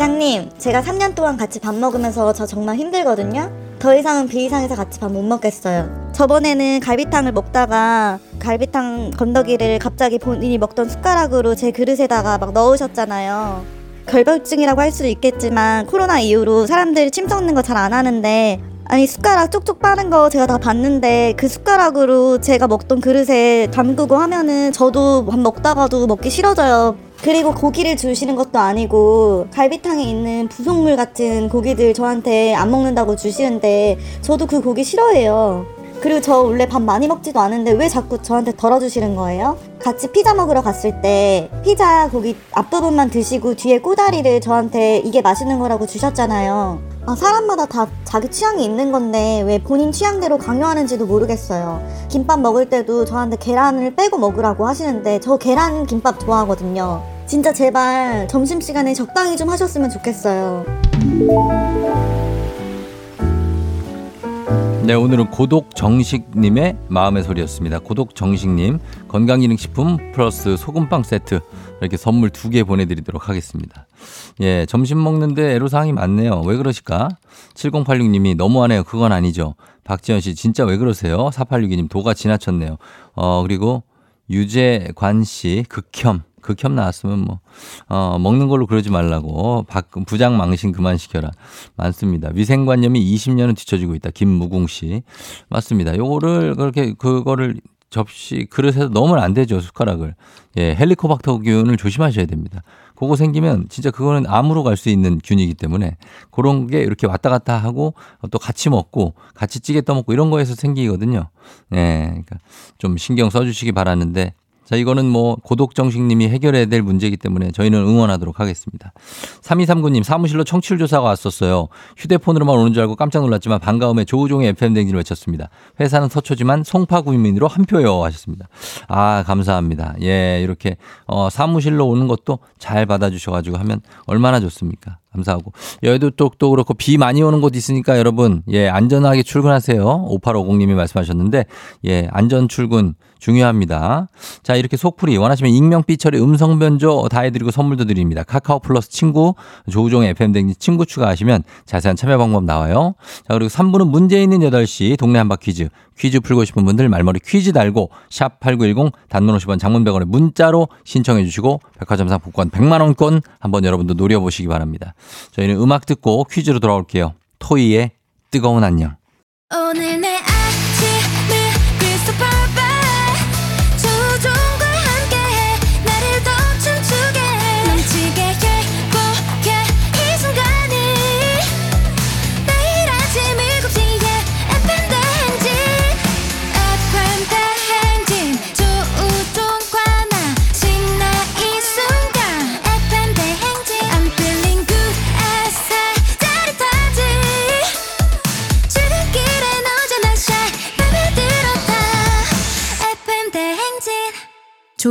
부장님, 제가 3년 동안 같이 밥 먹으면서 저 정말 힘들거든요? 더 이상은 비이상해서 같이 밥 못 먹겠어요. 저번에는 갈비탕을 먹다가 갈비탕 건더기를 갑자기 본인이 먹던 숟가락으로 제 그릇에다가 막 넣으셨잖아요. 결벽증이라고 할 수도 있겠지만 코로나 이후로 사람들이 침 섞는 거 잘 안 하는데 아니 숟가락 쪽쪽 빠는 거 제가 다 봤는데 그 숟가락으로 제가 먹던 그릇에 담그고 하면은 저도 밥 먹다가도 먹기 싫어져요. 그리고 고기를 주시는 것도 아니고 갈비탕에 있는 부속물 같은 고기들 저한테 안 먹는다고 주시는데 저도 그 고기 싫어해요. 그리고 저 원래 밥 많이 먹지도 않은데 왜 자꾸 저한테 덜어주시는 거예요? 같이 피자 먹으러 갔을 때 피자 고기 앞부분만 드시고 뒤에 꼬다리를 저한테 이게 맛있는 거라고 주셨잖아요. 아, 사람마다 다 자기 취향이 있는 건데 왜 본인 취향대로 강요하는지도 모르겠어요. 김밥 먹을 때도 저한테 계란을 빼고 먹으라고 하시는데 저 계란 김밥 좋아하거든요. 진짜 제발 점심시간에 적당히 좀 하셨으면 좋겠어요. 네, 오늘은 고독 정식님의 마음의 소리였습니다. 고독 정식님 건강기능식품 플러스 소금빵 세트 이렇게 선물 두 개 보내드리도록 하겠습니다. 예, 점심 먹는데 애로사항이 많네요. 왜 그러실까? 7086님이 너무하네요. 그건 아니죠. 박지현 씨 진짜 왜 그러세요? 4862님 도가 지나쳤네요. 어, 그리고 유재관 씨 극혐. 극혐 나왔으면 뭐, 어, 먹는 걸로 그러지 말라고. 박, 부장 망신 그만 시켜라. 많습니다. 위생관념이 20년은 뒤처지고 있다. 김무궁 씨. 맞습니다. 요거를 그렇게, 그거를 접시, 그릇에서 넣으면 안 되죠. 숟가락을. 예, 헬리코박터균을 조심하셔야 됩니다. 그거 생기면 진짜 그거는 암으로 갈 수 있는 균이기 때문에 그런 게 이렇게 왔다 갔다 하고 또 같이 먹고 같이 찌개 떠먹고 이런 거에서 생기거든요. 예, 그러니까 좀 신경 써주시기 바라는데 자, 이거는 뭐 고독정식님이 해결해야 될 문제이기 때문에 저희는 응원하도록 하겠습니다. 3239님 사무실로 청취율 조사가 왔었어요. 휴대폰으로만 오는 줄 알고 깜짝 놀랐지만 반가움에 조우종의 FM 댕진을 외쳤습니다. 회사는 서초지만 송파 구민으로 한 표요 하셨습니다. 아, 감사합니다. 예, 이렇게 어, 사무실로 오는 것도 잘 받아주셔가지고 하면 얼마나 좋습니까? 감사하고. 여의도 쪽도 그렇고 비 많이 오는 곳 있으니까 여러분, 예, 안전하게 출근하세요. 5850님이 말씀하셨는데, 예, 안전 출근 중요합니다. 자, 이렇게 속풀이 원하시면 익명 삐처리 음성 변조 다 해드리고 선물도 드립니다. 카카오 플러스 친구, 조우종의 FM댕지 친구 추가하시면 자세한 참여 방법 나와요. 자, 그리고 3부는 문제 있는 8시 동네 한바 퀴즈. 퀴즈 풀고 싶은 분들 말머리 퀴즈 달고 샵 8910 단문 50원 장문 100원에 문자로 신청해 주시고 백화점 상품권 100만 원권 한번 여러분도 노려보시기 바랍니다. 저희는 음악 듣고 퀴즈로 돌아올게요. 토이의 뜨거운 안녕. 오늘 내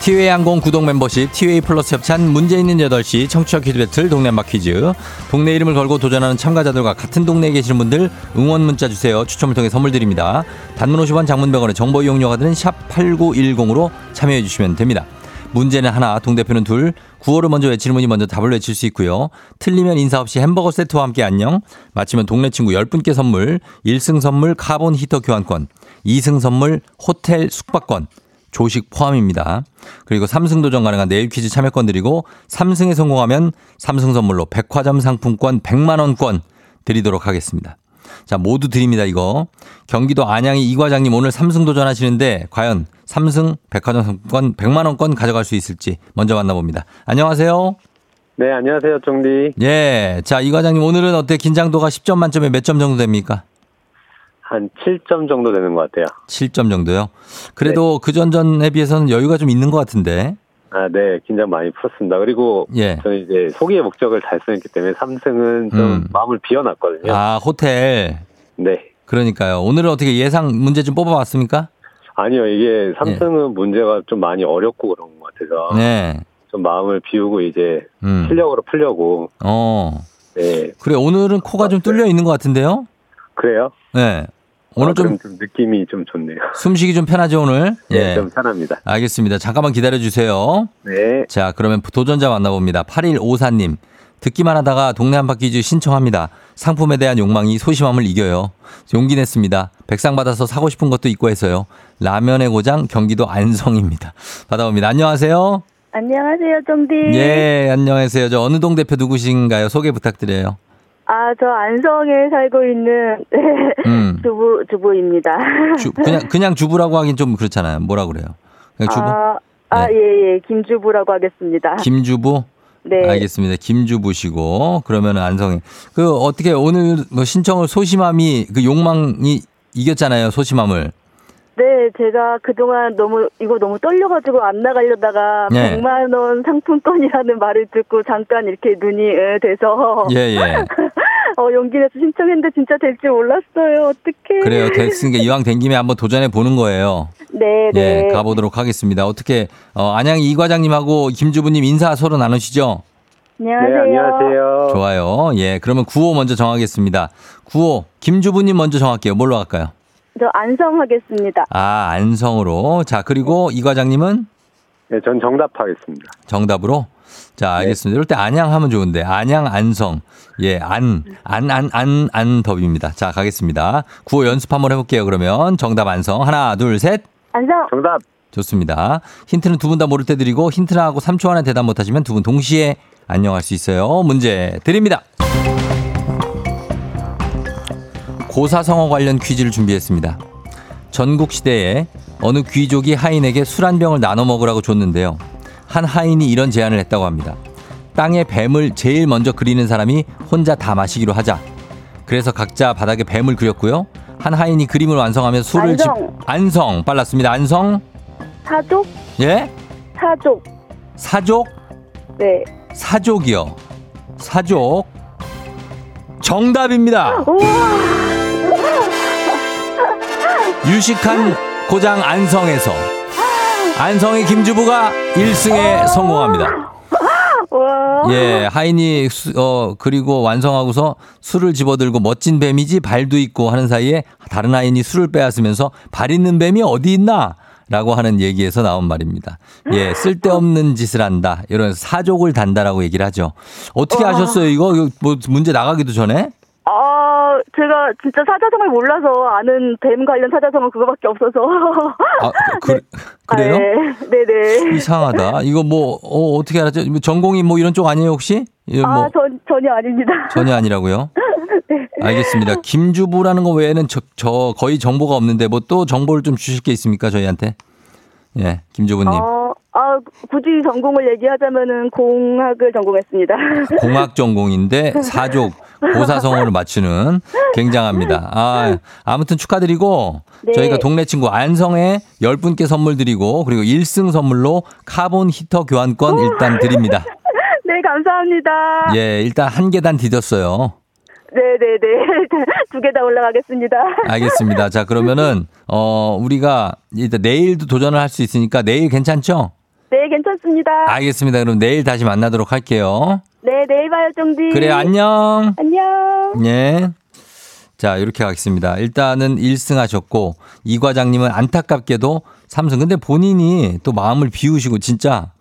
티웨이 항공 구독 멤버십 티웨이 플러스 협찬 문제 있는 8시 청취자 퀴즈 배틀 동네 한바퀴즈. 동네 이름을 걸고 도전하는 참가자들과 같은 동네에 계시는 분들 응원 문자 주세요. 추첨을 통해 선물 드립니다. 단문 50원 장문 100원의 정보 이용료가 드는 샵 8910으로 참여해 주시면 됩니다. 문제는 하나 동대표는 둘. 구호를 먼저 외치는 분이 먼저 답을 외칠 수 있고요. 틀리면 인사 없이 햄버거 세트와 함께 안녕. 마치면 동네 친구 10분께 선물. 1승 선물 카본 히터 교환권. 2승 선물 호텔 숙박권 조식 포함입니다. 그리고 3승 도전 가능한 내일 퀴즈 참여권 드리고 3승에 성공하면 삼승 선물로 백화점 상품권 100만 원권 드리도록 하겠습니다. 자, 모두 드립니다, 이거. 경기도 안양의 이 과장님 오늘 삼승 도전하시는데 과연 삼승 백화점 상품권 100만 원권 가져갈 수 있을지 먼저 만나봅니다. 안녕하세요. 네, 안녕하세요, 정디. 예. 자, 이 과장님 오늘은 어때? 긴장도가 10점 만점에 몇 점 정도 됩니까? 한 7점 정도 되는 것 같아요. 7점 정도요. 그래도 그 전전에 비해서는 여유가 좀 있는 것 같은데. 아, 네, 긴장 많이 풀었습니다. 그리고 예. 저는 이제 소기의 목적을 달성했기 때문에 삼승은 좀 음. 마음을 비워놨거든요. 아, 호텔. 네. 그러니까요. 오늘은 어떻게 예상 문제 좀 뽑아봤습니까? 아니요, 이게 삼승은 문제가 좀 많이 어렵고 그런 것 같아서 네. 좀 마음을 비우고 이제 음. 실력으로 풀려고. 어. 네, 그래, 오늘은 코가 좀 뚫려 있는 것 같은데요? 그래요? 네. 오늘 아, 좀 좀 느낌이 좀 좋네요. 숨쉬기 좀 편하죠, 오늘? 네, 예. 좀 편합니다. 알겠습니다. 잠깐만 기다려 주세요. 네. 자, 그러면 도전자 만나봅니다. 8154님. 듣기만 하다가 동네 한바퀴즈 신청합니다. 상품에 대한 욕망이 소심함을 이겨요. 용기 냈습니다. 백상 받아서 사고 싶은 것도 있고 해서요. 라면의 고장 경기도 안성입니다. 받아봅니다. 안녕하세요. 안녕하세요, 정디. 예, 안녕하세요. 저 어느 동 대표 누구신가요? 소개 부탁드려요. 아, 저 안성에 살고 있는 음. 주부 주부입니다. 주, 그냥 그냥 주부라고 하긴 좀 그렇잖아요. 뭐라 그래요? 주부? 아, 아, 네. 예, 예, 김주부라고 하겠습니다. 김주부? 네. 알겠습니다. 김주부시고 그러면 안성에 그 어떻게 오늘 뭐 신청을 소심함이 그 욕망이 이겼잖아요. 소심함을. 네, 제가 그동안 너무 이거 너무 떨려가지고 안 나가려다가 네. 100만 원 상품권이라는 말을 듣고 잠깐 이렇게 눈이 에, 돼서 예, 예. 어, 용기 내서 신청했는데 진짜 될줄 몰랐어요. 어떡해. 그래요. 됐으니까 이왕 된 김에 한번 도전해 보는 거예요. 네, 네. 예, 가보도록 하겠습니다. 어떻게 어, 안양 이 과장님하고 김주부님 인사 서로 나누시죠? 네, 안녕하세요. 안녕하세요. 좋아요. 예, 그러면 구호 먼저 정하겠습니다. 구호 김주부님 먼저 정할게요. 뭘로 할까요? 저 안성 하겠습니다. 아 안성으로. 자 그리고 이 과장님은 네, 전 정답하겠습니다. 정답으로. 자, 알겠습니다. 이럴 때 안양 하면 좋은데. 안양, 안성. 예, 안, 안, 안, 안, 안 덥입니다. 자, 가겠습니다. 구호 연습 한번 해볼게요, 그러면. 정답 안성. 하나, 둘, 셋. 안성. 정답. 좋습니다. 힌트는 두 분 다 모를 때 드리고, 힌트나 하고 3초 안에 대답 못하시면 두 분 동시에 안녕할 수 있어요. 문제 드립니다. 고사성어 관련 퀴즈를 준비했습니다. 전국 시대에 어느 귀족이 하인에게 술 한 병을 나눠 먹으라고 줬는데요. 한 하인이 이런 제안을 했다고 합니다. 땅에 뱀을 제일 먼저 그리는 사람이 혼자 다 마시기로 하자. 그래서 각자 바닥에 뱀을 그렸고요. 한 하인이 그림을 완성하면 술을 집 안성. 안성 빨랐습니다. 안성 사족? 예 사족. 사족 네. 사족이요. 사족 정답입니다. 유식한 고장 안성에서 안성의 김주부가 1승에 성공합니다. 와. 예, 하인이 수- 어 그리고 완성하고서 술을 집어들고 멋진 뱀이지 발도 있고 하는 사이에 다른 하인이 술을 빼앗으면서 발 있는 뱀이 어디 있나? 라고 하는 얘기에서 나온 말입니다. 예, 쓸데없는 짓을 한다. 이런 사족을 단다라고 얘기를 하죠. 어떻게 아셨어요? 이거 뭐 문제 나가기도 전에? 아, 제가 진짜 사자성을 몰라서 아는 뱀 관련 사자성은 그거밖에 없어서. 아, 그, 그래요? 아, 네, 네. 이상하다. 이거 뭐 어, 어떻게 알았죠? 뭐 전공이 뭐 이런 쪽 아니에요 혹시? 예, 뭐 아, 전, 전혀 아닙니다. 전혀 아니라고요? 알겠습니다. 김주부라는 거 외에는 저, 저 거의 정보가 없는데 뭐 또 정보를 좀 주실 게 있습니까 저희한테? 예, 김주부님. 어, 아, 굳이 전공을 얘기하자면은 공학을 전공했습니다. 공학 전공인데 사족 고사성어를 맞추는 굉장합니다. 아, 아무튼 축하드리고 네. 저희가 동네 친구 안성에 10분께 선물 드리고 그리고 1승 선물로 카본 히터 교환권 일단 드립니다. 네, 감사합니다. 예, 일단 한 계단 디뎠어요. 네네네. 두 개 다 올라가겠습니다. 알겠습니다. 자, 그러면은 어 우리가 일단 내일도 도전을 할 수 있으니까 내일 괜찮죠? 네, 괜찮습니다. 알겠습니다. 그럼 내일 다시 만나도록 할게요. 네, 내일 봐요, 정디. 그래, 안녕. 안녕. 예. 자, 이렇게 가겠습니다. 일단은 1승 하셨고, 이 과장님은 안타깝게도 3승. 근데 본인이 또 마음을 비우시고, 진짜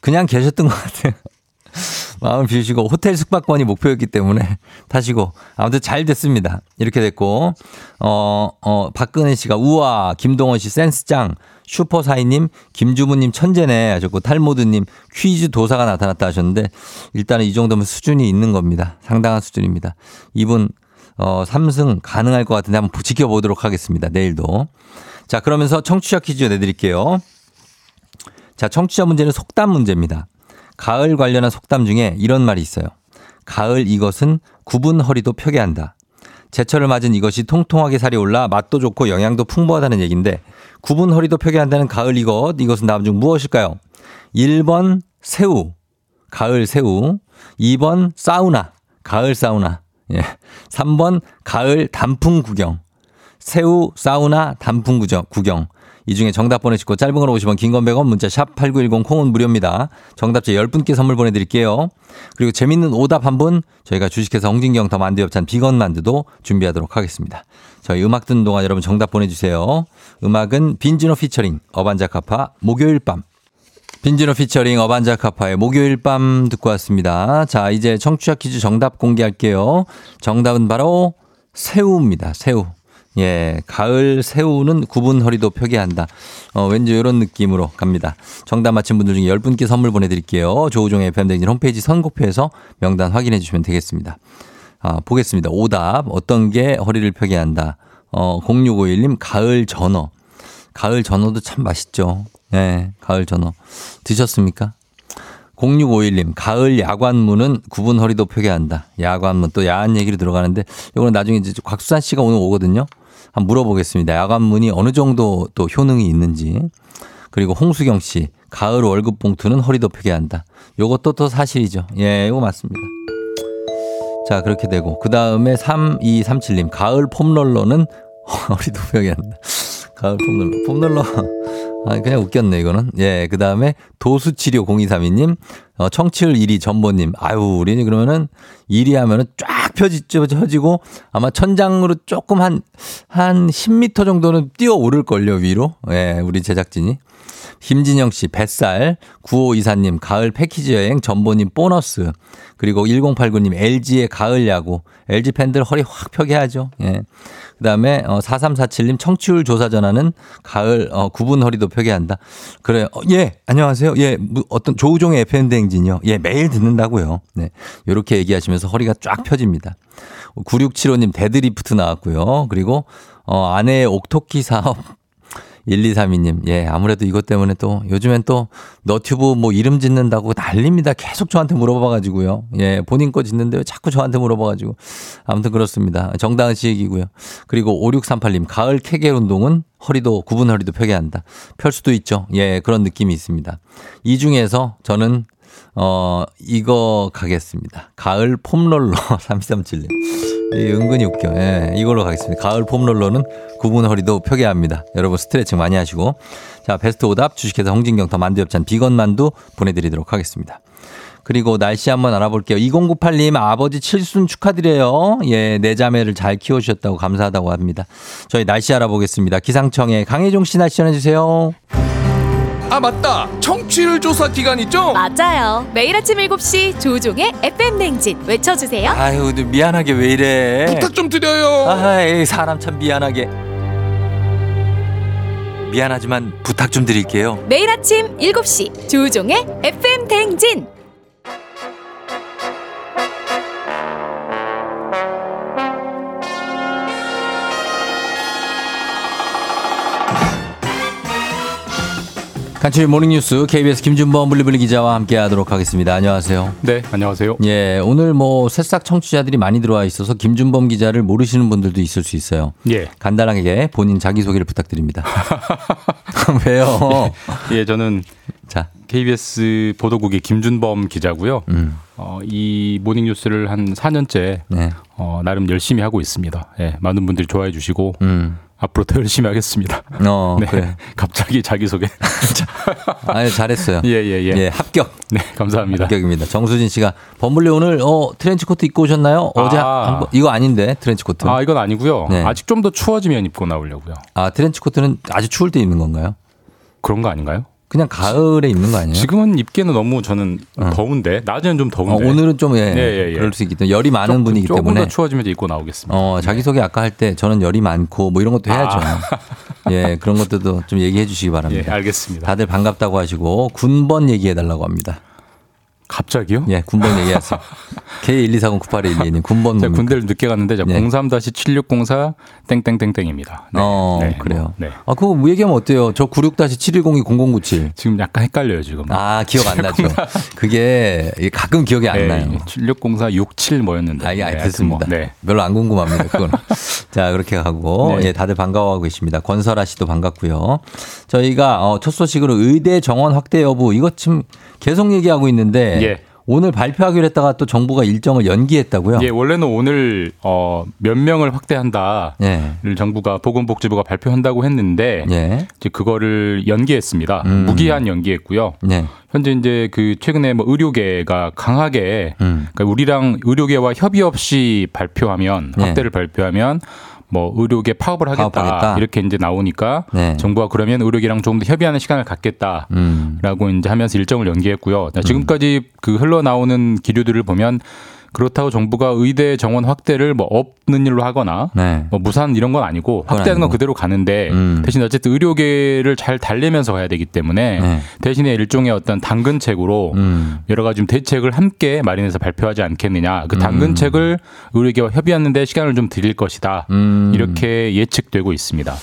그냥 계셨던 것 같아요. 마음을 비우시고, 호텔 숙박권이 목표였기 때문에 타시고, 아무튼 잘 됐습니다. 이렇게 됐고, 어, 어, 박근혜 씨가 우와, 김동원 씨 센스짱, 슈퍼사이님, 김주부님 천재네 하셨고, 탈모드님 퀴즈 도사가 나타났다 하셨는데, 일단은 이 정도면 수준이 있는 겁니다. 상당한 수준입니다. 이분, 어, 3승 가능할 것 같은데 한번 지켜보도록 하겠습니다. 내일도. 자, 그러면서 청취자 퀴즈 내드릴게요. 자, 청취자 문제는 속담 문제입니다. 가을 관련한 속담 중에 이런 말이 있어요. 가을 이것은 굽은 허리도 펴게 한다. 제철을 맞은 이것이 통통하게 살이 올라 맛도 좋고 영양도 풍부하다는 얘기인데 굽은 허리도 펴게 한다는 가을 이것 이것은 다음 중 무엇일까요? 1번 새우 가을 새우 2번 사우나 가을 사우나 예. 3번 가을 단풍 구경 새우 사우나 단풍 구경 이 중에 정답 보내시고 짧은 걸 50원, 긴 건 100원, 문자 샵 8910 콩은 무료입니다. 정답자 10분께 선물 보내드릴게요. 그리고 재밌는 오답 한 분 저희가 주식회사 홍진경 더 만두엽찬 비건 만두도 준비하도록 하겠습니다. 저희 음악 듣는 동안 여러분 정답 보내주세요. 음악은 빈지노 피처링 어반자카파 목요일 밤 빈지노 피처링 어반자카파의 목요일 밤 듣고 왔습니다. 자, 이제 청취자 퀴즈 정답 공개할게요. 정답은 바로 새우입니다. 새우. 예, 가을 새우는 굽은 허리도 펴게 한다. 어, 왠지 이런 느낌으로 갑니다. 정답 맞힌 분들 중에 10분께 선물 보내드릴게요. 조우종의 팬데믹 홈페이지 선곡표에서 명단 확인해 주시면 되겠습니다. 아, 보겠습니다. 오답. 어떤 게 허리를 펴게 한다. 어, 0651님, 가을 전어. 가을 전어도 참 맛있죠. 예, 가을 전어. 드셨습니까? 0651님, 가을 야관문은 굽은 허리도 펴게 한다. 야관문, 또 야한 얘기로 들어가는데, 이거는 나중에 이제 곽수산 씨가 오늘 오거든요. 한번 물어보겠습니다. 야관문이 어느 정도 또 효능이 있는지. 그리고 홍수경 씨, 가을 월급 봉투는 허리도 펴게 한다. 요것도 또 사실이죠. 예, 이거 맞습니다. 자, 그렇게 되고. 그 다음에 3237님, 가을 폼롤러는 허리도 펴게 한다. 가을 폼롤러. 폼롤러. 아, 그냥 웃겼네, 이거는. 예, 그 다음에 도수치료 0232님, 어, 청취율 1위 전보님. 아유, 우리는 그러면은 1위 하면은 쫙 펴지, 펴지고 아마 천장으로 조금 한, 한 10m 정도는 뛰어 오를걸요, 위로. 예, 우리 제작진이. 김진영 씨, 뱃살, 9524님, 가을 패키지 여행, 전보님 보너스, 그리고 1089님, LG의 가을 야구, LG 팬들 허리 확 펴게 하죠. 예. 그 다음에, 어, 4347님, 청취율 조사 전화는 가을, 어, 굽은 허리도 펴게 한다. 그래요. 어, 예, 안녕하세요. 예, 뭐 어떤 조우종의 FM대행진이요. 예, 매일 듣는다고요. 네. 요렇게 얘기하시면서 허리가 쫙 펴집니다. 9675님, 데드리프트 나왔고요. 그리고, 어, 아내의 옥토키 사업 1232님, 예, 아무래도 이것 때문에 또 요즘엔 또 너튜브 뭐 이름 짓는다고 난립니다. 계속 저한테 물어봐가지고요. 예, 본인 거 짓는데 왜 자꾸 저한테 물어봐가지고. 아무튼 그렇습니다. 씨 얘기고요. 그리고 5638님, 가을 케겔 운동은 허리도, 굽은 허리도 펴게 한다. 펼 수도 있죠. 예, 그런 느낌이 있습니다. 이 중에서 저는 어, 이거 가겠습니다. 가을 폼롤러 3237님. 이 은근히 웃겨. 예, 이걸로 가겠습니다. 가을 폼롤러는 구분 허리도 펴게 합니다. 여러분 스트레칭 많이 하시고. 자, 베스트 오답 주식회사 홍진경 더 만두엽찬 비건 만두 보내드리도록 하겠습니다. 그리고 날씨 한번 알아볼게요. 2098님 아버지 칠순 축하드려요. 예, 내 자매를 잘 키워주셨다고 감사하다고 합니다. 저희 날씨 알아보겠습니다. 기상청에 강혜종 씨 날씨 전해주세요. 아 맞다 청취율 조사 기간 있죠? 맞아요. 매일 아침 7시 조종의 FM 냉진 외쳐주세요. 아유, 미안하게 왜 이래. 부탁 좀 드려요 아이, 사람 참 미안하게. 미안하지만 부탁 좀 드릴게요. 매일 아침 7시 조종의 FM 냉진. 간추린 모닝뉴스 KBS 김준범 블리블리 기자와 함께하도록 하겠습니다. 안녕하세요. 네, 안녕하세요. 예, 오늘 뭐 새싹 청취자들이 많이 들어와 있어서 김준범 기자를 모르시는 분들도 있을 수 있어요. 예. 간단하게 본인 자기 소개를 부탁드립니다. 왜요? 예, 저는 자, KBS 보도국의 김준범 기자고요. 음, 어, 이 모닝 뉴스를 한 4년째 네, 어, 나름 열심히 하고 있습니다. 예, 많은 분들이 좋아해 주시고 음, 앞으로 더 열심히 하겠습니다. 어, 네. 그래. 갑자기 자기 소개. 아유, 잘했어요. 예, 예, 예. 예, 합격. 네, 감사합니다. 합격입니다. 정수진 씨가 범블리 오늘 어 트렌치 코트 입고 오셨나요? 어제 아. 한 번- 이거 아닌데 트렌치 코트. 아, 이건 아니고요. 네. 아직 좀 더 추워지면 입고 나오려고요. 아, 트렌치 코트는 아주 추울 때 입는 건가요? 그런 거 아닌가요? 그냥 가을에 입는 거 아니에요? 지금은 입기에는 너무 저는 더운데 낮에는 좀 어, 더운데. 오늘은 좀 예, 네, 예, 예. 그럴 수 있기 때문에 열이 많은 조금- 분이기 조금 때문에 더 추워지면 입고 나오겠습니다. 어, 자기 소개 아까 할 때 저는 열이 많고 뭐 이런 것도 해야죠. 예, 그런 것들도 좀 얘기해 주시기 예, 바랍니다. 알겠습니다. 다들 반갑다고 하시고 군번 얘기해 달라고 합니다. 갑자기요? 예, 군번 얘기하세요. K124098122님 군번 제가? 군대를 늦게 갔는데 네. 03-7604 땡땡땡땡입니다. 네. 어, 네, 그래요. 뭐, 네. 아, 그거 뭐 얘기하면 어때요? 저 96-710-0097. 지금 약간 헷갈려요 지금. 아, 기억 안 나죠? 그게 가끔 기억이 안 네, 나요. 7604 67 뭐였는데. 아, 예, 네, 알겠습니다. 뭐, 네. 별로 안 궁금합니다. 그건. 자, 그렇게 가고, 네. 예, 다들 반가워하고 계십니다. 권설아 씨도 반갑고요. 저희가, 어, 첫 소식으로 의대 정원 확대 여부, 이거 지금 계속 얘기하고 있는데, 예. 오늘 발표하기로 했다가 또 정부가 일정을 연기했다고요? 예, 원래는 오늘 어, 몇 명을 확대한다. 예. 를 정부가 보건복지부가 발표한다고 했는데 예. 이제 그거를 연기했습니다. 음. 무기한 연기했고요. 네. 현재 이제 그 최근에 뭐 의료계가 강하게 음. 그러니까 우리랑 의료계와 협의 없이 발표하면 네. 확대를 발표하면 뭐 의료계 파업을 하겠다 파업하겠다. 이렇게 이제 나오니까 네. 정부가 그러면 의료계랑 조금 더 협의하는 시간을 갖겠다. 음. 라고 이제 하면서 일정을 연기했고요. 자, 지금까지 그 흘러나오는 기류들을 보면 그렇다고 정부가 의대 정원 확대를 뭐 없는 일로 하거나 네. 뭐 무산 이런 건 아니고 확대하는 건. 그대로 가는데 음. 대신 어쨌든 의료계를 잘 달래면서 가야 되기 때문에 네. 대신에 일종의 어떤 당근책으로 음. 여러 가지 좀 대책을 함께 마련해서 발표하지 않겠느냐. 그 당근책을 의료계와 협의하는데 시간을 좀 드릴 것이다. 음. 이렇게 예측되고 있습니다.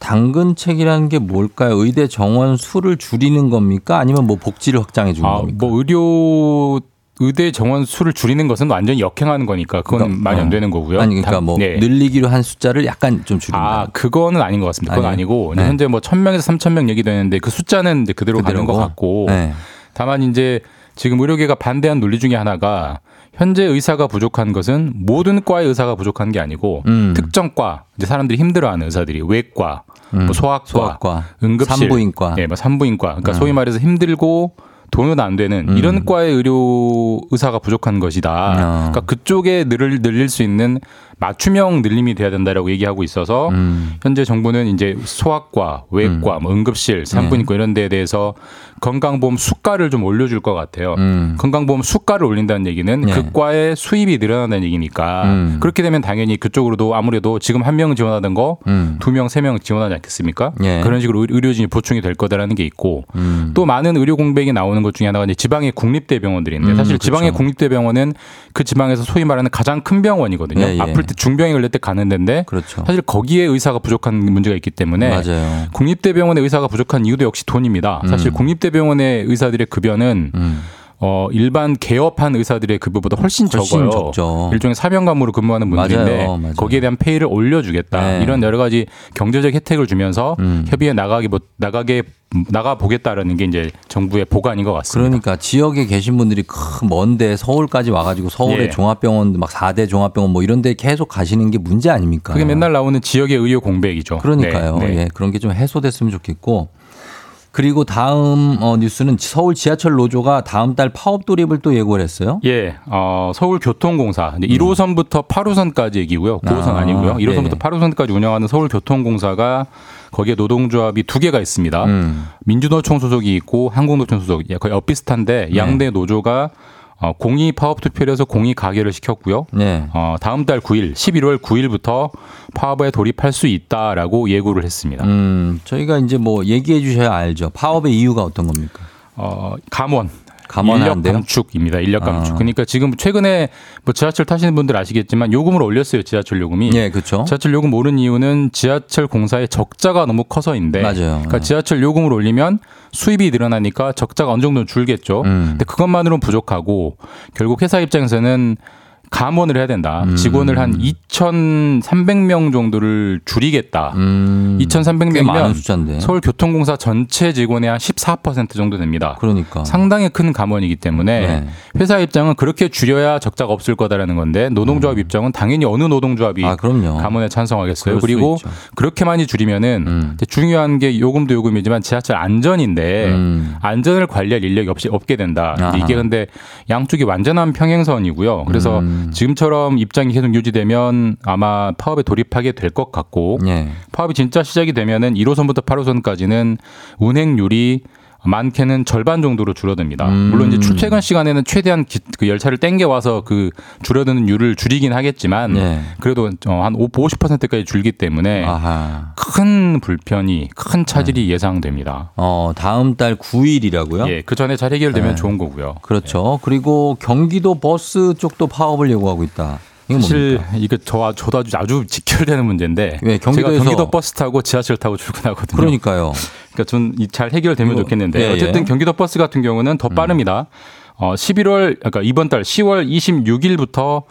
당근책이라는 게 뭘까요? 의대 정원 수를 줄이는 겁니까? 아니면 뭐 복지를 확장해 주는 아, 겁니까? 뭐 의료 의대 정원 수를 줄이는 것은 완전히 역행하는 거니까 그건 그러니까, 말이 안 어. 되는 거고요. 아니 그러니까 당- 뭐 네. 늘리기로 한 숫자를 약간 좀 줄인다. 아, 그거는 아닌 것 같습니다. 그건 아니에요? 아니고 네. 현재 뭐 1000명에서 3000명 얘기되는데 그 숫자는 이제 그대로 가는 것? 같고 네. 다만 이제 지금 의료계가 반대한 논리 중에 하나가 현재 의사가 부족한 것은 모든 과의 의사가 부족한 게 아니고 음. 특정 과 이제 사람들이 힘들어하는 의사들이 외과, 음. 뭐 소아과, 소아과, 응급실, 산부인과. 예, 뭐 산부인과. 그러니까 음. 소위 말해서 힘들고 돈은 안 되는 음. 이런 과의 의료 의사가 부족한 것이다. 어. 그러니까 그쪽에 늘을 늘릴 수 있는 맞춤형 늘림이 돼야 된다라고 얘기하고 있어서 음. 현재 정부는 이제 소아과, 외과, 뭐 응급실, 산부인과 이런 데에 대해서 건강보험 수가를 좀 올려줄 것 같아요. 음. 건강보험 수가를 올린다는 얘기는 네. 그 과의 수입이 늘어난다는 얘기니까 음. 그렇게 되면 당연히 그쪽으로도 아무래도 지금 한 명 지원하던 거 음. 두 명, 세 명 지원하지 않겠습니까? 예. 그런 식으로 의- 의료진이 보충이 될 거다라는 게 있고 음. 또 많은 의료 공백이 나오는 것 중에 하나가 이제 지방의 국립대 병원들인데 음, 사실 그렇죠. 지방의 국립대 병원은 그 지방에서 소위 말하는 가장 큰 병원이거든요. 예, 예. 아플 때 중병이 걸릴 때 가는 데인데 그렇죠. 사실 거기에 의사가 부족한 문제가 있기 때문에 맞아요. 국립대병원의 의사가 부족한 이유도 역시 돈입니다. 사실 음. 국립대병원의 의사들의 급여는 음. 어, 일반 개업한 의사들의 급여보다 훨씬, 훨씬 적어요. 적죠. 일종의 사병감으로 근무하는 분들인데 맞아요, 맞아요. 거기에 대한 페이를 올려주겠다. 네. 이런 여러 가지 경제적 혜택을 주면서 음. 협의에 나가기 나가게 나가 보겠다라는 게 이제 정부의 보관인 것 같습니다. 그러니까 지역에 계신 분들이 큰 먼데 서울까지 와가지고 서울의 예. 종합병원 막 4대 종합병원 뭐 이런 데 계속 가시는 게 문제 아닙니까? 그게 맨날 나오는 지역의 의료 공백이죠. 그러니까요. 네, 네. 예, 그런 게 좀 해소됐으면 좋겠고. 그리고 다음 어, 뉴스는 서울 지하철 노조가 다음 달 파업 돌입을 또 예고를 했어요. 예, 어, 서울교통공사 이제 1호선부터 8호선까지 얘기고요. 9호선 아, 아, 니고요 1호선부터 예. 8호선까지 운영하는 서울교통공사가 거기에 노동조합이 두 개가 있습니다. 음. 민주노총 소속이 있고 한국노총 소속 예, 거의 엇비슷한데 네. 양대 노조가 어, 공의 파업 투표를 해서 공의 가결을 시켰고요. 네. 어, 다음 달 9일, 11월 9일부터 파업에 돌입할 수 있다라고 예고를 했습니다. 음, 저희가 이제 뭐 얘기해 주셔야 알죠. 파업의 이유가 어떤 겁니까? 어, 감원. 인력 감원하는데요? 감축입니다. 인력 감축. 아. 그러니까 지금 최근에 뭐 지하철 타시는 분들 아시겠지만 요금을 올렸어요. 지하철 요금이. 예, 그렇죠. 지하철 요금 오른 이유는 지하철 공사의 적자가 너무 커서인데. 맞아요. 그러니까 네. 지하철 요금을 올리면 수입이 늘어나니까 적자가 어느 정도는 줄겠죠. 음. 근데 그것만으로는 부족하고 결국 회사 입장에서는 감원을 해야 된다. 음. 직원을 한 2,300명 정도를 줄이겠다. 음, 꽤 많은 2,300명이면 숫자인데. 서울교통공사 전체 직원의 한 14% 정도 됩니다. 그러니까. 상당히 큰 감원이기 때문에 네. 회사 입장은 그렇게 줄여야 적자가 없을 거다라는 건데 노동조합 입장은 당연히 어느 노동조합이 음. 아. 감원에 찬성하겠어요. 그리고. 그렇게 많이 줄이면은 음. 중요한 게 요금도 요금이지만 지하철 안전인데 음. 안전을 관리할 인력이 없이 없게 된다. 아하. 이게 근데 양쪽이 완전한 평행선이고요. 그래서 음. 지금처럼 입장이 계속 유지되면 아마 파업에 돌입하게 될 것 같고 예. 파업이 진짜 시작이 되면은 1호선부터 8호선까지는 운행률이 많게는 절반 정도로 줄어듭니다. 음. 물론 이제 출퇴근 시간에는 최대한 기- 그 열차를 땡겨 와서 그 줄어드는 율을 줄이긴 하겠지만 예. 그래도 어, 한 50%까지 줄기 때문에 아하. 큰 불편이 큰 차질이 예상됩니다. 어, 다음 달 9일이라고요? 예, 그 전에 잘 해결되면 네. 좋은 거고요. 그렇죠. 그리고 경기도 버스 쪽도 파업을 예고하고 있다. 사실 뭡니까? 이거 저 저도 아주 아주 직결되는 문제인데 왜, 제가 경기도에서- 경기도 버스 타고 지하철 타고 출근하거든요. 그러니까요. 그러니까 전에 잘 해결되면 이거- 좋겠는데 예, 음. 예. 어쨌든 경기도 버스 같은 경우는 더 빠릅니다. 어 11월 그러니까 이번 달 10월 26일부터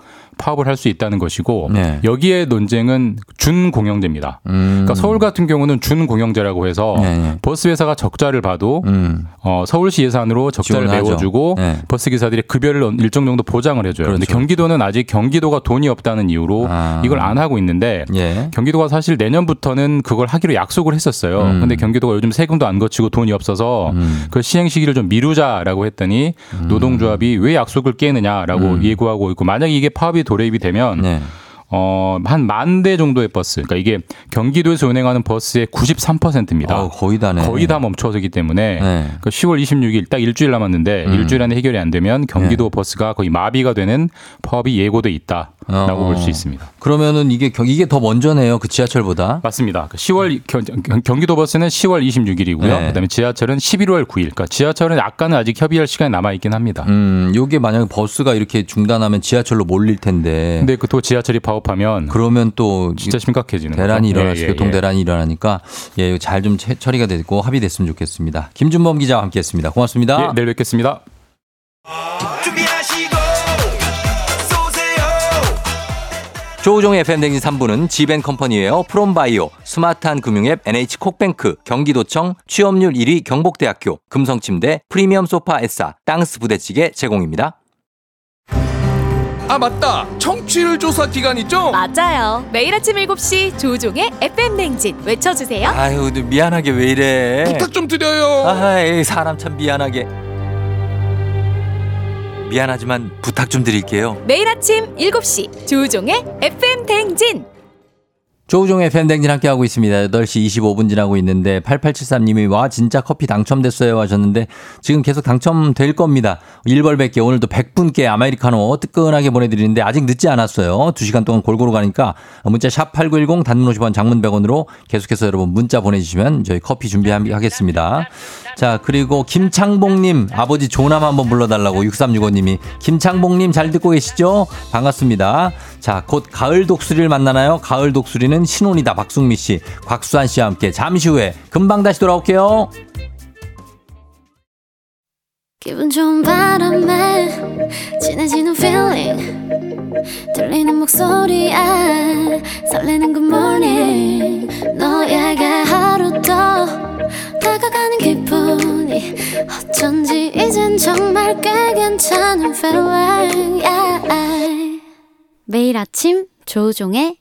파업을 할 수 있다는 것이고 네. 여기에 논쟁은 준공영제입니다. 음. 그러니까 서울 같은 경우는 준공영제라고 해서 네, 네. 버스 회사가 적자를 봐도 음. 어, 서울시 예산으로 적자를 지원하죠. 메워주고 네. 버스 기사들의 급여를 일정 정도 보장을 해줘요. 근데 그렇죠. 경기도는 아직 경기도가 돈이 없다는 이유로 아. 이걸 안 하고 있는데 예. 경기도가 사실 내년부터는 그걸 하기로 약속을 했었어요. 음. 근데 경기도가 요즘 세금도 안 거치고 돈이 없어서 음. 그 시행 시기를 좀 미루자라고 했더니 노동조합이 왜 약속을 깨느냐라고 음. 예고하고 있고 만약에 이게 파업이 도래입이 되면 네. 어, 한 만 대 정도의 버스. 그러니까 이게 경기도에서 운행하는 버스의 93%입니다. 어, 거의 다네. 거의 다 멈춰서기 때문에 네. 그 10월 26일 딱 일주일 남았는데 음. 일주일 안에 해결이 안 되면 경기도 버스가 거의 마비가 되는 파업이 예고돼 있다 라고 어. 볼수 있습니다. 그러면은 이게 경- 이게 더 먼저네요. 그 지하철보다. 맞습니다. 그 10월 경, 기도 버스는 10월 26일이고요. 네. 그다음에 지하철은 11월 9일. 그러니까 지하철은 약간은 아직 협의할 시간이 남아 있긴 합니다. 음, 요게 만약에 버스가 이렇게 중단하면 지하철로 몰릴 텐데. 근데 그 또 지하철이 파업하면 그러면 또 진짜 심각해지는 대란이 수 예, 예, 교통 예. 대란이 일어나니까 예, 잘 좀 처리가 되고 합의됐으면 좋겠습니다. 김준범 기자와 함께했습니다. 고맙습니다. 예, 내일 뵙겠습니다. 조우종의 FM댕진 3부는 지벤컴퍼니웨어 프롬바이오, 스마트한 금융앱 NH콕뱅크, 경기도청, 취업률 1위 경복대학교, 금성침대, 프리미엄 소파 에싸, 땅스 부대찌개 제공입니다. 아 맞다 청취율 조사 기간 있죠? 맞아요. 매일 아침 7시 조종의 FM 냉진 외쳐주세요. 아유, 미안하게 왜 이래. 부탁 좀 드려요 아이, 사람 참 미안하게. 미안하지만 부탁 좀 드릴게요. 매일 아침 7시 조종의 FM 냉진. 조우종의 팬댕진 함께하고 있습니다. 8시 25분 지나고 있는데 8873님이 와 진짜 커피 당첨됐어요 하셨는데 지금 계속 당첨될 겁니다. 1벌 100개 오늘도 100분께 아메리카노 뜨끈하게 보내드리는데 아직 늦지 않았어요. 2시간 동안 골고루 가니까 문자 샵 8910 단문 50원 장문 100원으로 계속해서 여러분 문자 보내주시면 저희 커피 준비하겠습니다. 자 그리고 김창봉님 아버지 조남 한번 불러달라고 6365님이 김창봉님 잘 듣고 계시죠? 반갑습니다. 자 곧 가을 독수리를 만나나요? 가을 독수리는 신혼이다 박승미 씨, 곽수환 씨와 함께 잠시 후에 금방 다시 돌아올게요. 기분 좋은 바람에 진해지는 feeling 들리는 목소리에 설레는 good morning 너에게 하루 더 다가가는 기분이 어쩐지 이젠 정말 꽤 괜찮은 feeling yeah. 매일 아침 조종의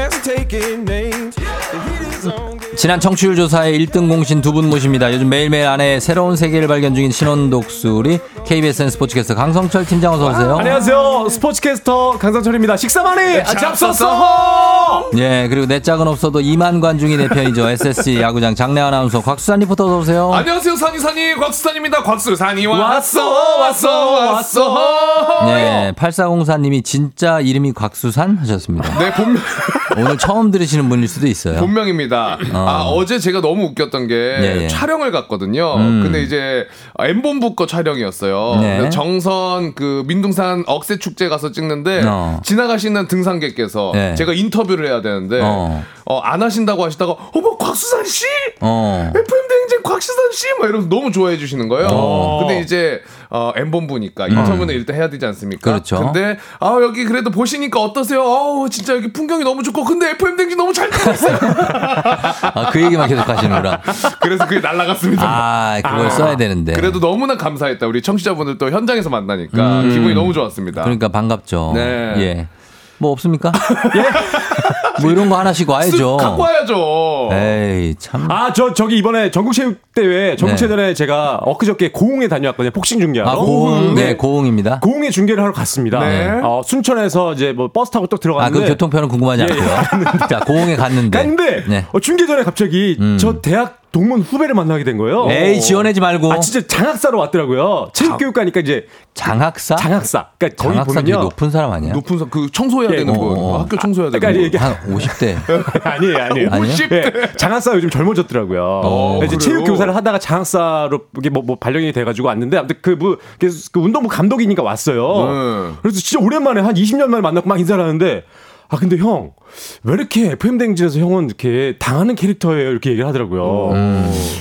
지난 청취율 조사의 1등 공신 두 분 모십니다. 요즘 매일매일 아내의 새로운 세계를 발견 중인 신혼 독수리 KBSN 스포츠캐스터 강성철 팀장 어서 오세요. 안녕하세요. 스포츠캐스터 강상철입니다. 식사 많이 네, 잡섰어. 예, 그리고 내 짝은 없어도 2만 관중이 내 편이죠. SSG 야구장 장내 아나운서 곽수산 리포터 어서 오세요. 안녕하세요 산이 산이 곽수산입니다 곽수산이 왔어 왔어 왔어 예, 8404님이 진짜 이름이 곽수산 하셨습니다. 네 본명 오늘 처음 들으시는 분일 수도 있어요. 본명입니다. 아 어제 제가 너무 웃겼던 게 예, 예. 촬영을 갔거든요. 음. 근데 이제 엠본부 거 촬영이었어요. 네. 정선 그 민둥산 억새 축제 가서 찍는데 어. 지나가시는 등산객께서 네. 제가 인터뷰를 해야 되는데 어. 어, 안 하신다고 하시다가 어머 곽수산 씨 어. FM 대행진 곽수산 씨 막 이러면서 너무 좋아해 주시는 거예요. 어. 근데 이제 어, 엠본부니까 인터뷰는 일단 해야 되지 않습니까? 그렇죠. 근데 아 여기 그래도 보시니까 어떠세요? 어우 진짜 여기 풍경이 너무 좋고 근데 FM 대행진 너무 잘 되고 있어요. 아, 그 얘기만 계속 하시는구나. 그래서 그게 날라갔습니다. 아, 그걸 써야 되는데. 그래도 너무나 감사했다. 우리 청취 청취자분들 또 현장에서 만나니까 음. 기분이 너무 좋았습니다. 그러니까 반갑죠. 네. 예. 뭐 없습니까? 뭐 이런 거 하나씩 와야죠. 쓱 갖고 와야죠. 에이, 참. 아, 저 저기 이번에 전국체육 대회 전국체전에 제가 엊그저께 고흥에 다녀왔거든요. 복싱 중계하러. 아, 고흥, 네, 고흥입니다. 고흥에 중계를 하러 갔습니다. 네. 어, 순천에서 이제 뭐 버스 타고 또 아, 들어갔는데 그 교통편은 궁금하지 예, 예. 않고요. 자, 고흥에 갔는데. 갔는데 네. 어, 중계 전에 갑자기 음. 저 대학 동문 후배를 만나게 된 거예요. 에이, 지원하지 말고. 아 진짜 장학사로 왔더라고요. 체육교육과니까 이제 장학사? 장학사. 그러니까 거기 장학사 보면요. 높은 사람 아니야? 높은 사- 그 청소해야 예. 되는 어, 거. 어. 학교 청소해야 되는 그러니까 거. 이게 한 50대. 아니에요, 아니에요. 아니에요? 예, 장학사 요즘 젊어졌더라고요. 어, 이제 그래요? 체육 교사를 하다가 장학사로 이게 뭐, 뭐 발령이 돼가지고 왔는데 아무튼 그뭐 그 운동부 감독이니까 왔어요. 네. 그래서 진짜 오랜만에 한 20년 만에 만나고 막 인사를 하는데 아 근데 형 왜 이렇게 FM 댕진에서 형은 이렇게 당하는 캐릭터예요 이렇게 얘기를 하더라고요.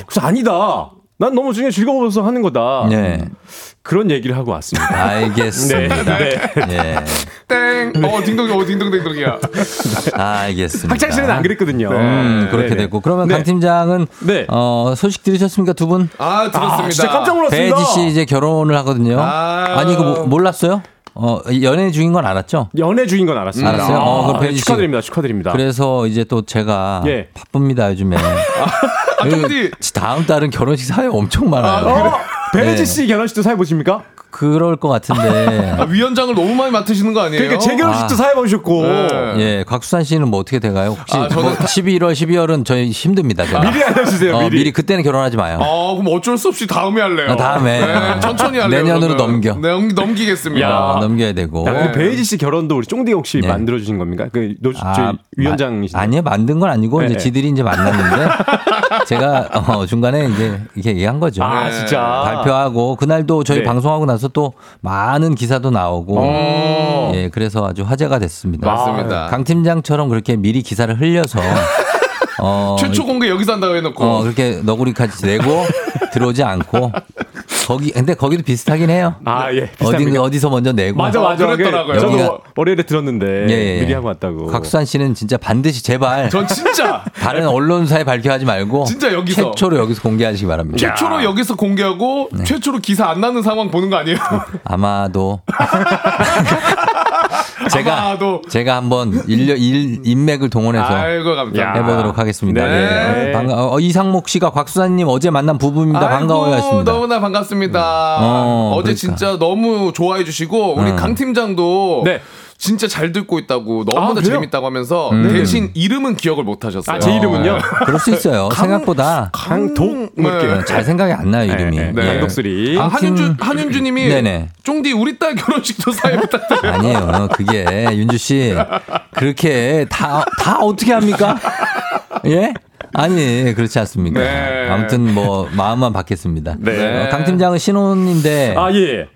그래서 아니다. 난 너무 중에 즐거워서 하는 거다. 네. 그런 얘기를 하고 왔습니다. 알겠습니다. 네, 예. 땡. 어, 딩동이, 어, 딩동댕동이야. 알겠습니다. 학창시절에는 안 그랬거든요. 음, 그렇게 네네. 됐고. 그러면 네. 강 팀장은 네. 어, 소식 들으셨습니까, 두 분? 아, 들었습니다. 아, 진짜 깜짝 놀랐습니다. 배지 씨 이제 결혼을 하거든요. 아. 아... 니 이거 뭐- 몰랐어요? 어, 연애 중인 건 알았죠? 연애 중인 건 알았습니다. 알았어요? 어, 그럼 아, 씨. 축하드립니다. 축하드립니다. 그래서 이제 또 제가 예. 바쁩니다, 요즘에. 아, 그. 다음 달은 결혼식 사회 엄청 많아요. 어, 베네지 네. 씨 결혼식도 사회 보십니까? 그럴 것 같은데. 아, 위원장을 너무 많이 맡으시는 거 아니에요? 그러니까 제 결혼식도 아. 사회 보셨고 네. 예, 곽수산 씨는 뭐 어떻게 돼가요? 혹시 아, 저는 뭐 11월, 12월은 저희 힘듭니다. 저는. 미리 알려주세요. 어, 미리. 미리 그때는 결혼하지 마요. 아, 그럼 어쩔 수 없이 다음에 할래요. 아, 다음에. 네, 천천히 할래요. 내년으로 그러면. 넘겨. 네, 넘- 넘기겠습니다. 야. 어, 넘겨야 되고. 야, 네. 베이지 씨 결혼도 우리 쫑디가 혹시 네. 만들어 주신 겁니까? 그 노, 저희 위원장이신 마- 아니요, 만든 건 아니고, 이제 네. 지들이 이제 만났는데, 제가, 어, 중간에 이제 이렇게 얘기한 거죠. 아, 네. 진짜. 발표하고, 그날도 저희 네. 방송하고 나서 또 많은 기사도 나오고, 어. 예, 그래서 아주 화제가 됐습니다. 맞습니다. 강 팀장처럼 그렇게 미리 기사를 흘려서, 어, 최초 공개 여기서 한다고 해놓고. 어, 그렇게 너구리까지 내고 들어오지 않고, 거기, 근데 거기도 비슷하긴 해요. 아, 예. 어디, 비슷합니다. 어디서 먼저 내고. 맞아, 맞아. 그랬더라고요. 그 저도 월요일에 들었는데 예, 예. 미리 하고 왔다고. 곽수산 씨는 진짜 반드시 제발 전 진짜 다른 언론사에 발표하지 말고 진짜 여기서. 최초로 여기서 공개하시기 바랍니다. 최초로 여기서 공개하고 네. 최초로 기사 안 나는 상황 보는 거 아니에요? 아마도 제가. 제가 한번 인력 일, 인맥을 동원해서 아이고. 해보도록 하겠습니다. 네. 예. 반가, 어, 이상목 씨가 곽수사님 어제 만난 부부입니다. 반가워했습니다. 너무나 반갑습니다. 어, 어, 제 그러니까. 진짜 너무 좋아해 주시고 우리 음. 강 팀장도 네. 진짜 잘 듣고 있다고 너무나 아? 재밌다고 하면서 음. 대신 이름은 기억을 못 하셨어요. 아, 제 이름은요? 그럴 수 있어요. 생각보다 강독 뭐 네. 이렇게. 잘 생각이 안 나요 이름이. 네, 네. 네. 강독수리. 아, 아무튼- 한윤주 한윤주님이 네네. 쫑디 우리 딸 결혼식도 사회 부탁드려요. 아니에요. 그게 윤주 씨 그렇게 다 다 어떻게 합니까? 예? 아니 그렇지 않습니다. 네. 아무튼 뭐 마음만 받겠습니다. 네. 어, 강 팀장은 신혼인데 아, 예.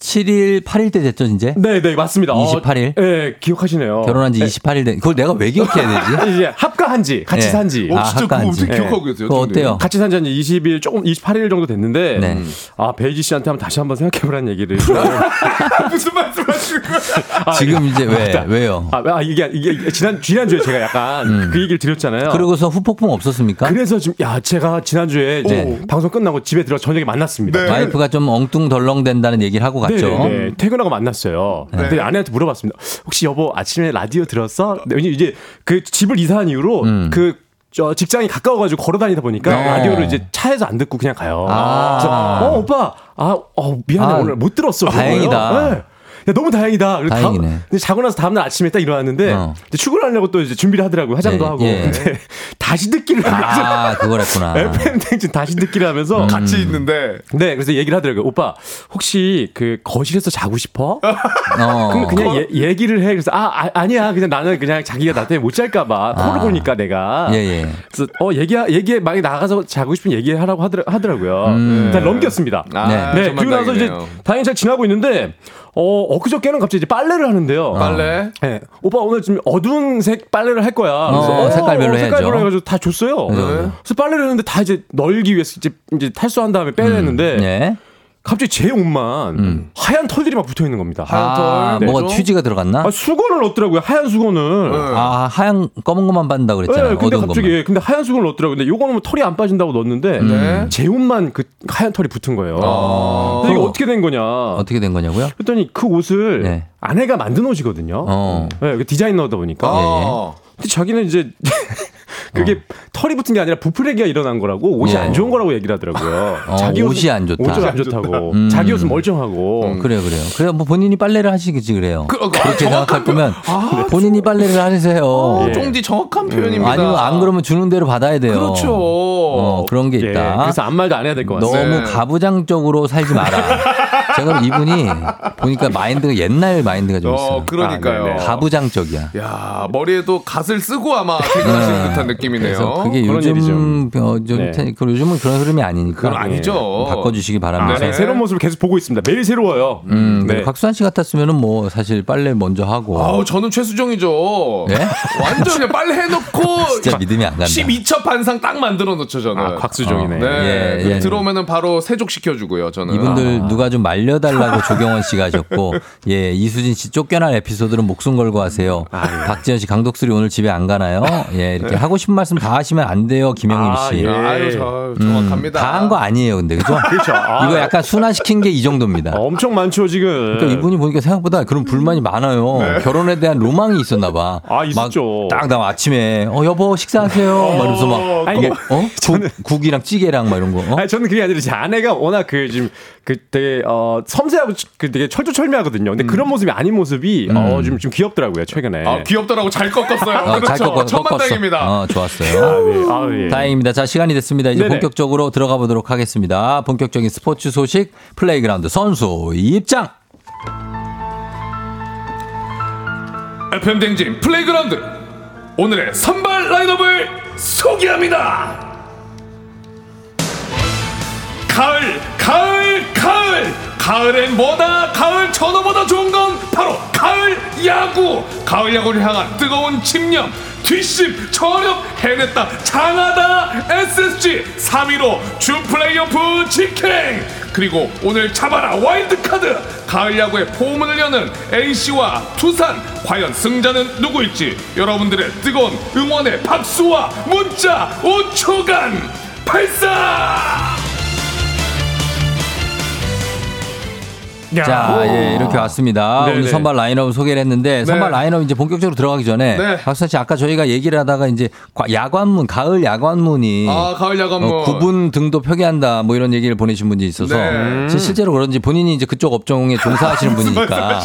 27일 8일 때 됐죠 이제 네, 네, 맞습니다. 어, 28일? 네, 기억하시네요. 결혼한 지 네. 28일 돼. 그걸 내가 왜 기억해야 되지? 이제 합가한 지, 같이 네. 산 지. 어, 아, 진짜 그거. 어떻게 네. 기억하고 계세요? 그거? 어때요? 같이 산 지 한 20일, 조금 28일 정도 됐는데, 네. 아, 베이지 씨한테 한번 다시 한번 생각해보라는 얘기를. 무슨 말씀 하시는 거예요? 아, 지금 이제 왜 맞다. 왜요? 아, 아, 이게, 이게, 지난, 지난주에 제가 약간 그 얘기를 드렸잖아요. 음. 그러고서 후폭풍 없었습니까? 그래서 지금, 야, 제가 지난주에 이제 네. 방송 끝나고 집에 들어 저녁에 만났습니다. 네. 와이프가 좀 엉뚱덜렁 된다는 얘기를 하고 갔죠. 네, 네. 퇴근하고 만났어요. 근데 아내한테 물어봤습니다. 혹시 여보 아침에 라디오 들었어? 네, 왜냐면 이제 그 집을 이사한 이후로 음. 그저 직장이 가까워가지고 걸어 다니다 보니까 네. 라디오를 이제 차에서 안 듣고 그냥 가요. 아. 그래서 어 오빠 아 어, 미안해 아, 오늘 못 들었어. 다행이다. 너무 다행이다. 그리고 다음- 다행이네. 근데 자고 나서 다음날 아침에 딱 일어났는데 어. 이제 출근하려고 또 이제 준비를 하더라고요. 화장도 네, 하고. 예. 근데 다시 듣기를 하면서 아, 그거랬구나. FM 댕진 다시 듣기를 하면서 음. 같이 있는데 네, 그래서 얘기를 하더라고요. 오빠, 혹시 그 거실에서 자고 싶어? 어. 그럼 그냥 예, 얘기를 해. 그래서 아, 아, 니야 그냥 나는 그냥 자기가 나 때문에 못 잘까봐 코를 아. 고니까 내가. 예, 예. 그래서 어 얘기 얘기해 만약 에 나가서 자고 싶으면 얘기하라고 하더라, 하더라고요. 음. 일단 넘겼습니다. 아, 네. 네, 그리고 나서 이제. 다행히 잘 지나고 있는데 어 엊그저께는 갑자기 이제 빨래를 하는데요. 빨래 네, 오빠 오늘 좀 어두운 색 빨래를 할 거야. 그래서 어, 색깔별로 해야죠. 색깔별로 해가지고 다 줬어요. 네. 그래서 빨래를 했는데 다 이제 널기 위해서 이제, 이제 탈수한 다음에 빼냈는데 예. 갑자기 제 옷만 하얀 털들이 막 붙어 있는 겁니다. 음. 아, 뭐가 휴지가 들어갔나? 아, 수건을 넣더라고요. 하얀 수건을. 아, 하얀 검은 것만 받는다 그랬잖아요. 네, 근데 갑자기 것만. 예, 근데 하얀 수건을 넣더라고요. 근데 요거는 뭐 털이 안 빠진다고 넣었는데 네. 제 옷만 그 하얀 털이 붙은 거예요. 아. 근데 이게 어떻게 된 거냐? 어떻게 된 거냐고요? 그랬더니 그 옷을 네. 아내가 만든 옷이거든요. 어. 네, 그 디자이너다 보니까. 예, 근데 자기는 이제 그게 털이 붙은 게 아니라 부풀레기가 일어난 거라고 옷이 예. 안 좋은 거라고 얘기를 하더라고요. 어, 옷은- 옷이 안 좋다. 옷이 안 좋다고. 음. 자기 옷은 멀쩡하고. 그래요, 그래요. 그래 뭐 본인이 빨래를 하시겠지 그래요. 그, 그, 그렇게 생각할 정확한 거면 아, 본인이 빨래를 하세요. 어, 쫑디 정확한 표현입니다. 아니면 안 그러면 주는 대로 받아야 돼요. 그렇죠. 어, 그런 게 예, 있다. 그래서 아무 말도 안 해야 될 것 같아요. 너무 네. 가부장적으로 살지 마라. 제가 이분이 보니까 마인드가 옛날 마인드가 좀 있어요. 어, 그러니까요. 아, 네네. 가부장적이야. 야 머리에도 갓을 쓰고 아마 퇴근하시는 듯한 느낌이네요. 네. 그래서 그게 요즘 어, 좀 네. 테- 그 요즘은 그런 흐름이 아니니까 그건 아니죠. 바꿔주시기 아, 바랍니다. 네, 새로운 모습을 계속 보고 있습니다. 매일 새로워요. 음, 네. 곽수환 씨 같았으면은 뭐 사실 빨래 먼저 하고 아우 저는 최수정이죠. 예? 완전 그냥 빨래 해놓고 진짜 믿음이 안 간다. 12첩 반상 딱 만들어 놓죠 저는. 아, 곽수정이네. 네. 예, 그 예. 들어오면은 바로 세족 시켜주고요 저는. 이분들 누가 좀 말려 달라고 조경원 씨가 하셨고, 예, 이수진 씨 쫓겨날 에피소드는 목숨 걸고 하세요. 박지현 씨 강독수리 오늘 집에 안 가나요? 예, 이렇게 하고 싶은 말씀 다 하시면 안 돼요, 김영임 아, 씨. 예. 아유 저 정확합니다. 다한 거 아니에요, 근데 그죠? 그렇죠. 아. 이거 약간 순화시킨 게 이 정도입니다. 아, 엄청 많죠 지금. 그러니까 이분이 보니까 생각보다 그런 불만이 많아요. 결혼에 대한 로망이 있었나 봐. 아, 있었죠. 딱나 아침에 어 여보 식사하세요. 막 이러면서 막 아니, 이게 그- 어 국, 국이랑 찌개랑 막 이런 거. 어? 아니 저는 그게 아니라 제 아내가 워낙 그 지금 그 되게 어 섬세하고 그 되게 철두철미하거든요. 근데 그런 모습이 아닌 모습이 어좀 좀 귀엽더라고요 최근에. 아 귀엽더라고 잘 꺾었어요. 어, 그렇죠. 잘 꺾었, 천만 꺾었어. 다행입니다. 어, 좋았어요. 아, 네. 아, 예. 다행입니다. 자, 시간이 됐습니다. 이제 네네. 본격적으로 들어가 보도록 하겠습니다. 본격적인 스포츠 소식 플레이그라운드 선수 입장. FM 대행진 플레이그라운드 오늘의 선발 라인업을 소개합니다. 가을, 가을, 가을. 가을엔 뭐다? 가을 전어보다 좋은 건 바로 가을 야구. 가을 야구를 향한 뜨거운 집념. 뒷심 저력 해냈다 장하다 SSG 3위로 준 플레이오프 직행 그리고 오늘 잡아라 와일드카드 가을 야구의 포문을 여는 NC와 두산 과연 승자는 누구일지 여러분들의 뜨거운 응원의 박수와 문자 5초간 발사 자, 예, 이렇게 왔습니다. 네네. 오늘 선발 라인업 소개를 했는데 선발 라인업 이제 본격적으로 들어가기 전에 네. 박수환 씨 아까 저희가 얘기를 하다가 이제 과- 야관문 가을 야관문이 아 가을 야간문 어, 구분 등도 표기한다 뭐 이런 얘기를 보내신 분이 있어서 네. 실- 실제로 그런지 본인이 이제 그쪽 업종에 종사하시는 분이니까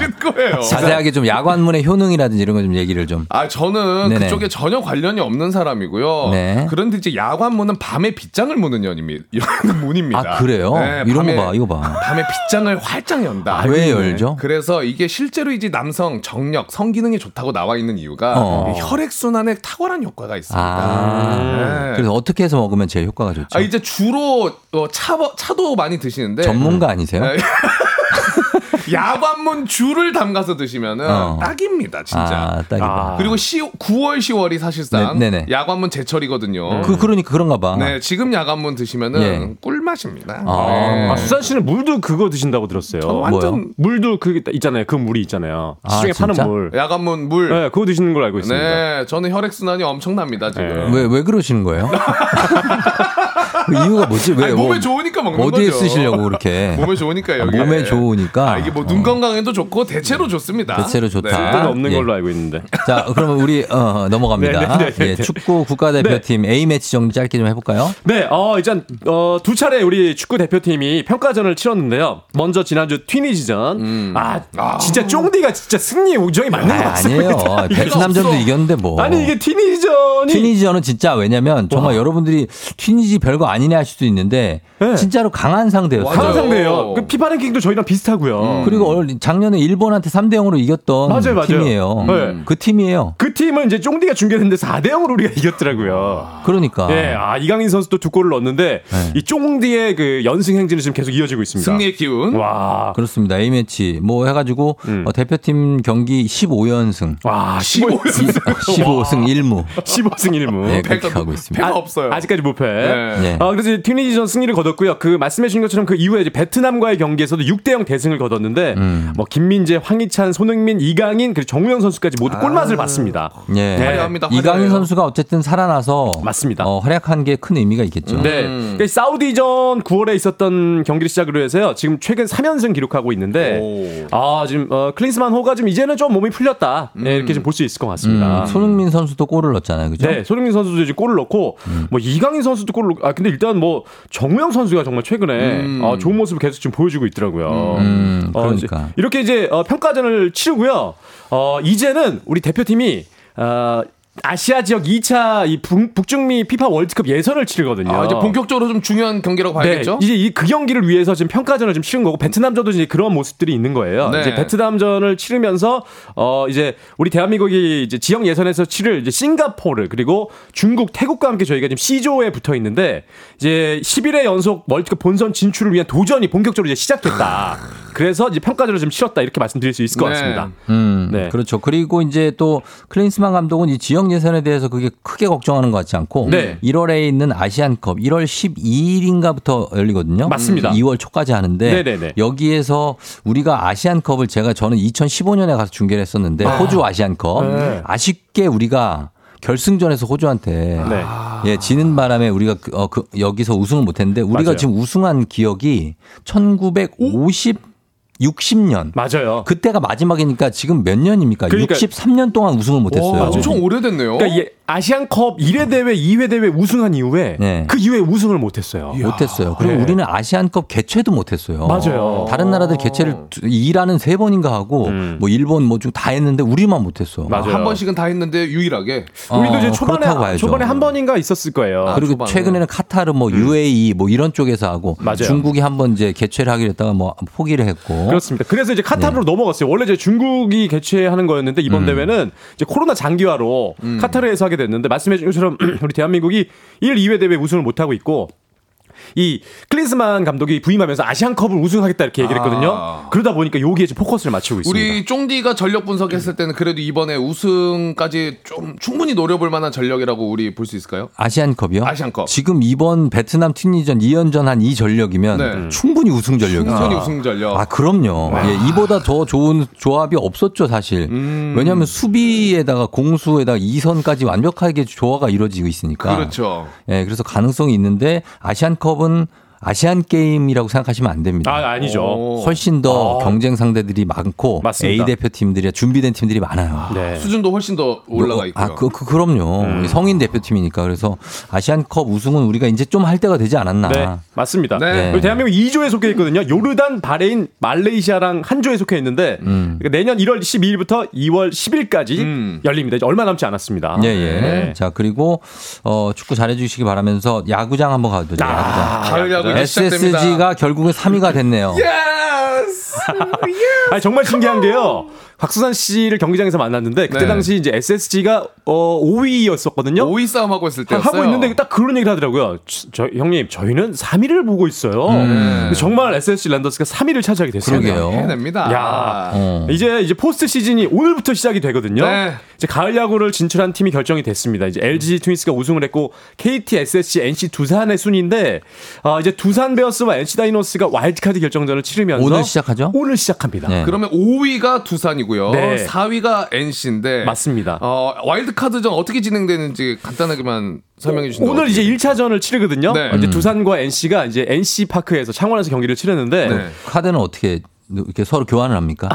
자세하게 좀 야관문의 효능이라든지 이런 거 좀 얘기를 좀 아 저는 네네. 그쪽에 전혀 관련이 없는 사람이고요. 네. 그런데 이제 야관문은 밤에 빗장을 무는 연입니다. 이런 문입니다. 아 그래요? 네, 이런 밤에- 거 봐, 이거 봐. 밤에 빗장을 활짝 연 다. 아, 왜 열죠? 그래서 이게 실제로 이제 남성 정력, 성기능에 좋다고 나와 있는 이유가 어. 이 혈액 순환에 탁월한 효과가 있습니다. 아, 네. 그래서 어떻게 해서 먹으면 제일 효과가 좋죠? 아 이제 주로 어, 차 차도 많이 드시는데 전문가 아니세요? 네. 야관문 줄을 담가서 드시면은 어. 딱입니다, 진짜. 아, 딱이다. 아. 그리고 시, 9월, 10월이 사실상 네, 네 네. 야관문 제철이거든요. 그 그러니까 그런가 봐. 네, 지금 야관문 드시면은 예. 꿀맛입니다. 아. 네. 아, 수산 씨는 물도 그거 드신다고 들었어요. 완전 뭐요? 물도 그 있잖아요. 그 물이 있잖아요. 아, 시중에 파는 진짜? 물. 야관문 물. 네, 그거 드시는 걸로 알고 있습니다. 네, 저는 혈액 순환이 엄청납니다 지금. 왜, 왜 그러시는 거예요? 그 이유가 뭐지? 왜 아니, 몸에 뭐, 좋으니까 먹는 어디에 거죠. 쓰시려고 그렇게? 몸에 좋으니까 여기. 몸에 좋으니까. 아, 이게 뭐 눈 건강에도 좋고 대체로 좋습니다. 대체로 좋다. 네. 쓸데가 없는 예. 걸로 알고 있는데. 자, 그러면 우리 어, 넘어갑니다. 네, 네, 네, 네, 예, 네. 축구 국가대표팀 A 매치 정리 짧게 좀 해볼까요? 네, 어, 일단, 어, 두 차례 우리 축구 대표팀이 평가전을 치렀는데요. 먼저 지난주 튀니지전. 아, 진짜 쫑디가 진짜 승리 우정이 맞는 것 아, 같습니다. 아니에요. 이게 베트남전도. 이겼는데 뭐. 아니, 이게 튀니지전이. 튀니지전은 진짜 왜냐면 정말 여러분들이 튀니지 별거 아니네 할 수도 있는데 네. 진짜로 강한 상대였어요. 맞아요. 강한 상대예요. 그 피파 랭킹도 저희랑 비슷하고요. 그리고 얼- 작년에 일본한테 3대 0으로 이겼던 맞아요, 맞아요. 팀이에요. 네. 그 팀이에요. 그 팀은 이제 쫑디가 중계했는데 4대 0으로 우리가 이겼더라고요. 그러니까. 예, 아, 이강인 선수도 두 골을 넣었는데 네. 이 쫑디의 그 연승 행진은 지금 계속 이어지고 있습니다. 승리의 기운. 와. 그렇습니다. A매치 뭐 해 가지고 음. 어, 대표팀 경기 15연승. 와, 15승 15승 1무. 15승 1무. 네, 그렇게 패가, 가고 있습니다. 패가 없어요. 아직까지 무패. 네. 네. 아, 그래서 튀니지전 승리를 거뒀고요. 그 말씀해 주신 것처럼 그 이후에 이제 베트남과의 경기에서도 6대 0 대승을 거뒀는데 음. 뭐 김민재, 황희찬, 손흥민, 이강인 그리고 정우영 선수까지 모두 골맛을 봤습니다. 예. 네. 화려합니다. 이강인 화려해요. 선수가 어쨌든 살아나서 맞습니다. 어, 활약한 게 큰 의미가 있겠죠. 네. 그러니까 사우디전 9월에 있었던 경기를 시작으로 해서요. 지금 최근 3연승 기록하고 있는데 아, 지금 어, 클린스만 호가 좀 이제는 좀 몸이 풀렸다. 네, 이렇게 좀 볼 수 있을 것 같습니다. 음, 손흥민 선수도 골을 넣었잖아요. 그죠? 네, 손흥민 선수도 이제 골을 넣고 뭐 이강인 선수도 골을 넣고 아 근데 일단 뭐 정우영 선수가 정말 최근에 어, 좋은 모습을 계속 좀 보여주고 있더라고요. 음, 어, 그러니까. 이제 이렇게 이제 어, 평가전을 치르고요. 어, 이제는 우리 대표팀이 어, 아시아 지역 2차 이 북, 북중미 피파 월드컵 예선을 치르거든요. 아, 이제 본격적으로 좀 중요한 경기라고 봐야겠죠? 네, 이제 이 그 경기를 위해서 지금 평가전을 좀 치른 거고 베트남전도 이제 그런 모습들이 있는 거예요. 네. 이제 베트남전을 치르면서 어 이제 우리 대한민국이 이제 지역 예선에서 치를 이제 싱가포르 그리고 중국, 태국과 함께 저희가 지금 C조에 붙어 있는데 이제 11회 연속 월드컵 본선 진출을 위한 도전이 본격적으로 이제 시작됐다. 그래서 이제 평가전을 좀 치렀다 이렇게 말씀드릴 수 있을 것 네. 같습니다. 음, 네. 그렇죠. 그리고 이제 또 클린스만 감독은 이 지역 예선에 대해서 그게 크게 걱정하는 것 같지 않고 네. 1월에 있는 아시안컵 1월 12일인가부터 열리거든요. 맞습니다. 2월 초까지 하는데 네네네. 여기에서 우리가 아시안컵을 제가 저는 2015년에 가서 중계를 했었는데 호주 아시안컵 네. 아쉽게 우리가 결승전에서 호주한테 네. 예, 지는 바람에 우리가 그, 어, 그, 여기서 우승을 못 했는데 우리가 맞아요. 지금 우승한 기억이 1950 60년. 맞아요. 그때가 마지막이니까 지금 몇 년입니까? 그러니까- 63년 동안 우승을 못 했어요. 오, 엄청 오래됐네요. 그러니까 이 아시안컵 1회 대회, 2회 대회 우승한 이후에 네. 그 이후에 우승을 못 했어요. 못했어요. 그리고 네. 우리는 아시안컵 개최도 못했어요. 맞아요. 다른 나라들 개최를 2라는 세 번인가 하고 음. 뭐 일본 뭐 좀 다 했는데 우리만 못했어. 맞아요. 한 번씩은 다 했는데 유일하게. 우리도 이제 어, 초반에. 초반에 한 번인가 있었을 거예요. 아, 그리고 초반에. 최근에는 카타르 뭐 UAE 뭐 이런 쪽에서 하고 맞아요. 중국이 한 번 이제 개최를 하기로 했다가 뭐 포기를 했고 그렇습니다. 그래서 이제 카타르로 넘어갔어요. 원래 이제 중국이 개최하는 거였는데 이번 대회는 이제 코로나 장기화로 카타르에서 하게 됐는데 말씀해 주신 것처럼 우리 대한민국이 1, 2회 대회 우승을 못 하고 있고 이 클린스만 감독이 부임하면서 아시안컵을 우승하겠다 이렇게 얘기를 했거든요. 아. 그러다 보니까 여기에 지금 포커스를 맞추고 있습니다. 우리 쫑디가 전력 분석했을 때는 그래도 이번에 우승까지 좀 충분히 노려볼 만한 전력이라고 우리 볼 수 있을까요? 아시안컵이요? 아시안컵. 지금 이번 베트남 튀니전 2연전 한 이 전력이면 네. 충분히 우승 전력이죠. 충분히 우승 전력. 아, 그럼요. 예, 이보다 더 좋은 조합이 없었죠, 사실. 음. 왜냐하면 수비에다가 공수에다가 2선까지 완벽하게 조화가 이루어지고 있으니까. 그렇죠. 예, 그래서 가능성이 있는데 아시안컵 은 아시안 게임이라고 생각하시면 안 됩니다. 아, 아니죠. 오. 훨씬 더 아. 경쟁 상대들이 많고 맞습니다. A 대표팀들이 준비된 팀들이 많아요. 네. 수준도 훨씬 더 올라가 있고요. 아, 그, 그, 그럼요. 음. 성인 대표팀이니까. 그래서 아시안컵 우승은 우리가 이제 좀 할 때가 되지 않았나. 네, 맞습니다. 네. 우리 대한민국 2조에 속해 있거든요. 요르단, 바레인, 말레이시아랑 한 조에 속해 있는데 음. 그러니까 내년 1월 12일부터 2월 10일까지 음. 열립니다. 이제 얼마 남지 않았습니다. 예, 예. 네. 자, 그리고, 어, 축구 잘해 주시기 바라면서 야구장 한번 가도 돼요. 야구장. 가을 야구. SSG가 결국은 3위가 됐네요. 예 스! 아니, 정말 신기한 게요. 곽수산 씨를 경기장에서 만났는데 그때 네. 당시 이제 SSG가 어, 5위였었거든요. 5위 싸움하고 있을 때였어요. 하고 있는데 딱 그런 얘기를 하더라고요. 저, 저- 형님, 저희는 3위를 보고 있어요. 근데 정말 SSG 랜더스가 3위를 차지하게 됐어요. 음. 그러게요. 해냅니다. 야, 어. 이제 이제 포스트 시즌이 오늘부터 시작이 되거든요. 네. 이제 가을 야구를 진출한 팀이 결정이 됐습니다. 이제 LG 트윈스가 우승을 했고 KT, SSG, NC 두산의 순인데 어, 이제 두산 베어스와 NC 다이노스가 와일드카드 결정전을 치르면서 오늘 시작하죠? 오늘 시작합니다. 네. 그러면 5위가 두산이고요. 네. 4위가 NC인데 맞습니다. 어, 와일드 카드전 어떻게 진행되는지 간단하게만 설명해 주신다면 오늘 이제 1차전을 치르거든요. 네. 이제 두산과 NC가 이제 NC 파크에서 창원에서 경기를 치르는데 네. 카드는 어떻게 이렇게 서로 교환을 합니까?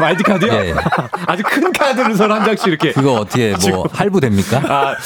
와일드 카드요? 예, 예. 아주 큰 카드를 서로 한 장씩 이렇게. 그거 어떻게 뭐 할부 됩니까? 아,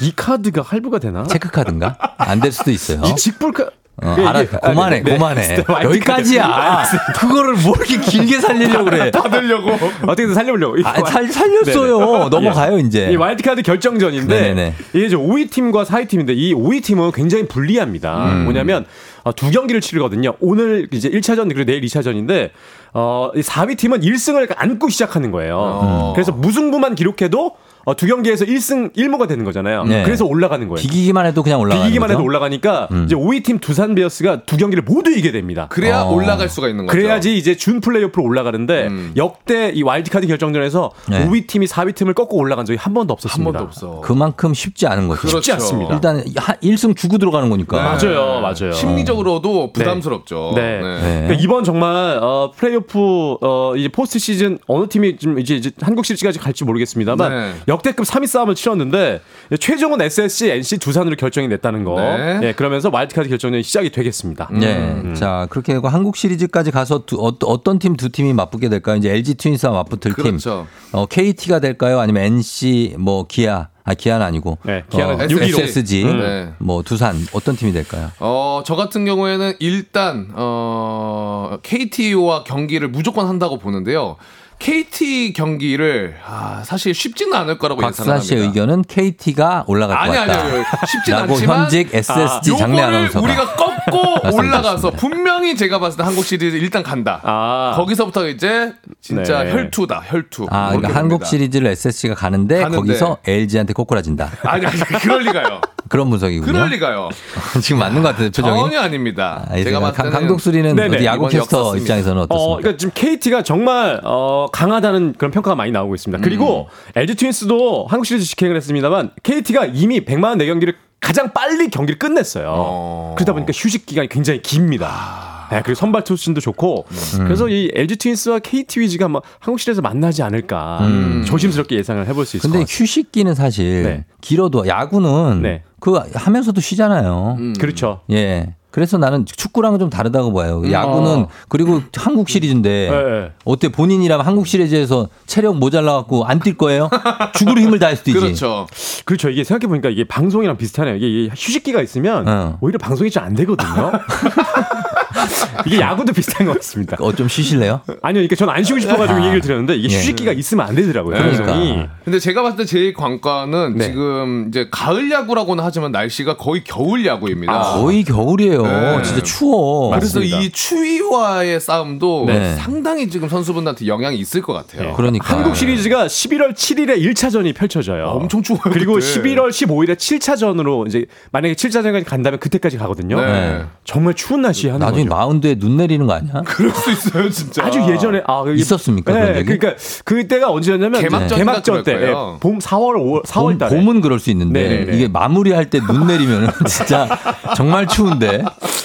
이 카드가 할부가 되나? 체크 카드인가? 안 될 수도 있어요. 이 직불 카 어, 예, 알아, 예. 그만해, 아, 네. 그만해. 네. 와일드카드. 여기까지야. 그거를 뭐 이렇게 길게 살리려고 그래. 받으려고 어떻게든 살려보려고. 아, 살, 살렸어요. 넘어가요, 이제. 이 와일드카드 결정전인데 네네네. 이게 이제 5위 팀과 4위 팀인데 이 5위 팀은 굉장히 불리합니다. 음. 뭐냐면 어, 두 경기를 치르거든요. 오늘 이제 1차전 그리고 내일 2차전인데 어, 이 4위 팀은 1승을 안고 시작하는 거예요. 어. 그래서 무승부만 기록해도 어, 두 경기에서 1승 1무가 되는 거잖아요. 네. 그래서 올라가는 거예요. 비기기만 해도 그냥 올라가는 비기기만 거죠? 해도 올라가니까 음. 이제 5위 팀 두산 베어스가 두 경기를 모두 이겨야 됩니다. 그래야 어. 올라갈 수가 있는 거죠. 그래야지 이제 준 플레이오프로 올라가는데 음. 역대 이 와일드카드 결정전에서 네. 5위 팀이 4위 팀을 꺾고 올라간 적이 한 번도 한 없었습니다. 번도 없어. 그만큼 쉽지 않은 거죠. 그렇죠. 쉽지 않습니다. 일단 한 1승 주고 들어가는 거니까. 맞아요, 맞아요. 심리적으로도 부담스럽죠. 네. 네. 그러니까 이번 정말 어, 플레이오프 어, 이제 포스트 시즌 어느 팀이 좀 이제, 이제 한국 시리즈까지 갈지 모르겠습니다만 네. 역대급 3위 싸움을 치렀는데 최종은 SSC, NC 두산으로 결정이 냈다는 거. 네. 예, 그러면서 와일드카드 결정전이 시작이 되겠습니다. 네. 자, 그렇게 되고 한국 시리즈까지 가서 두, 어, 어떤 팀 두 팀이 맞붙게 될까요? 이제 LG 트윈스와 맞붙을 그렇죠. 팀. 어, KT가 될까요? 아니면 NC 뭐 기아. 아, 기아는 아니고. 네, 기아는 어, 6-1-5. SSG. 음. 네. 뭐 두산 어떤 팀이 될까요? 어, 저 같은 경우에는 일단 어, KT와 경기를 무조건 한다고 보는데요. KT 경기를 아, 사실 쉽지는 않을 거라고 박사 예상합니다. 씨의 의견은 KT가 올라갈 것 아니 아니 같다. 아니 쉽진 않지만 현직 SSG 아, 장례 아나운서가 우리가 꺾고 올라가서. 분명히 제가 봤을 때 한국 시리즈 일단 간다. 아. 거기서부터 이제 진짜 네. 혈투다 혈투. 아, 그러니까 한국. 시리즈를 SSG가 가는데, 가는데. 거기서 LG한테 꼬꾸라진다. 아니 아니 그럴 리가요. 그런 분석이군요. 그럴 리가요. 지금 맞는 것 같아요, 표정이. 전혀 아닙니다. 아, 제가 봤을 강독수리는 야구 캐스터. 입장에서는 어, 어떻습니까? 그러니까 지금 KT가 정말 어, 강하다는 그런 평가가 많이 나오고 있습니다. 그리고 음. LG 트윈스도 한국 시리즈 직행을 했습니다만 KT가 이미 100만 원 내경기를 가장 빨리 경기를 끝냈어요. 어. 그러다 보니까 휴식 기간이 굉장히 깁니다. 네, 그리고 선발 투수진도 좋고 음. 그래서 이 LG 트윈스와 KT 위즈가 막 한국 시리즈에서 만나지 않을까 조심스럽게 예상을 해볼 수 있을 것 음. 근데 같아요. 휴식기는 사실 네. 길어도 야구는 네. 그 하면서도 쉬잖아요. 음. 그렇죠. 예. 그래서 나는 축구랑은 좀 다르다고 봐요. 야구는 어. 그리고 한국 시리즈인데 네. 어때 본인이라면 한국 시리즈에서 체력 모자라 갖고 안 뛸 거예요? 죽으로 힘을 다해서 뛰지. 그렇죠. 그렇죠. 이게 생각해 보니까 이게 방송이랑 비슷하네요. 이게 이 휴식기가 있으면 어. 오히려 방송이 잘 안 되거든요. 이게 야구도 비슷한 것 같습니다. 어 좀 쉬실래요? 아니요, 그러니까 저는 안 쉬고 싶어가지고 아. 이 얘기를 드렸는데 이게 예. 휴식기가 있으면 안 되더라고요. 그러니까. 방송이. 근데 제가 봤을 때 제일 관건은 네. 지금 이제 가을 야구라고는 하지만 날씨가 거의 겨울 야구입니다. 아, 거의 겨울이에요. 네. 진짜 추워. 그래서 맞습니다. 이 추위와의 싸움도 네. 상당히 지금 선수분들한테 영향이 있을 것 같아요. 그러니까 한국 시리즈가 11월 7일에 1차전이 펼쳐져요. 엄청 추워요. 그리고 그때. 11월 15일에 7차전으로 이제 만약에 7차전까지 간다면 그때까지 가거든요. 네. 정말 추운 날씨에 하는 나중에 거죠. 마운드에 눈 내리는 거 아니야? 그럴 수 있어요, 진짜. 아주 예전에 아 이게- 있었습니까, 그런 네? 그러니까 그때가 언제였냐면 개막전인가 개막전 때. 예, 봄 4월 5월 4월 봄, 달에 봄은 그럴 수 있는데 네네네. 이게 마무리할 때 눈 내리면 진짜 정말 추운데.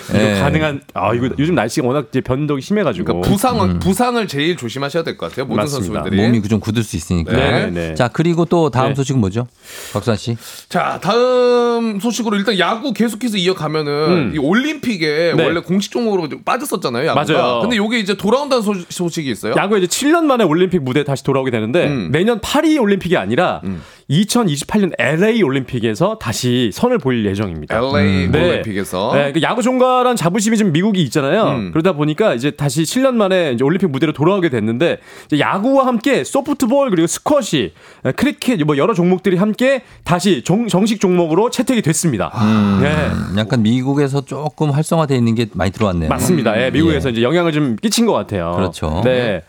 이거 예. 가능한 아 이거 요즘 날씨가 워낙 이제 변동이 심해가지고 그러니까 부상을 부상을 제일 조심하셔야 될 것 같아요. 모든 맞습니다. 선수들이. 몸이 좀 굳을 수 있으니까. 네. 네. 자 그리고 또 다음 네. 소식은 뭐죠, 박수환 씨? 자, 다음 소식으로 일단 야구 계속해서 이어가면은 음. 이 올림픽에 네. 원래 공식 종목으로 좀 빠졌었잖아요. 야구가. 맞아요. 근데 이게 이제 돌아온다는 소, 소식이 있어요. 야구 이제 7년 만에 올림픽 무대에 다시 돌아오게 되는데 음. 내년 파리 올림픽이 아니라 2028년 LA 올림픽에서 다시 선을 보일 예정입니다. LA 네. 올림픽에서 네, 그 야구 종가란 자부심이 좀 미국이 있잖아요. 음. 그러다 보니까 이제 다시 7년 만에 이제 올림픽 무대로 돌아오게 됐는데 이제 야구와 함께 소프트볼 그리고 스쿼시, 크리켓 뭐 여러 종목들이 함께 다시 종- 정식 종목으로 채택이 됐습니다. 네. 음, 약간 미국에서 조금 활성화되어 있는 게 많이 들어왔네요. 맞습니다. 예, 미국에서 예. 이제 영향을 좀 끼친 것 같아요. 그렇죠. 네.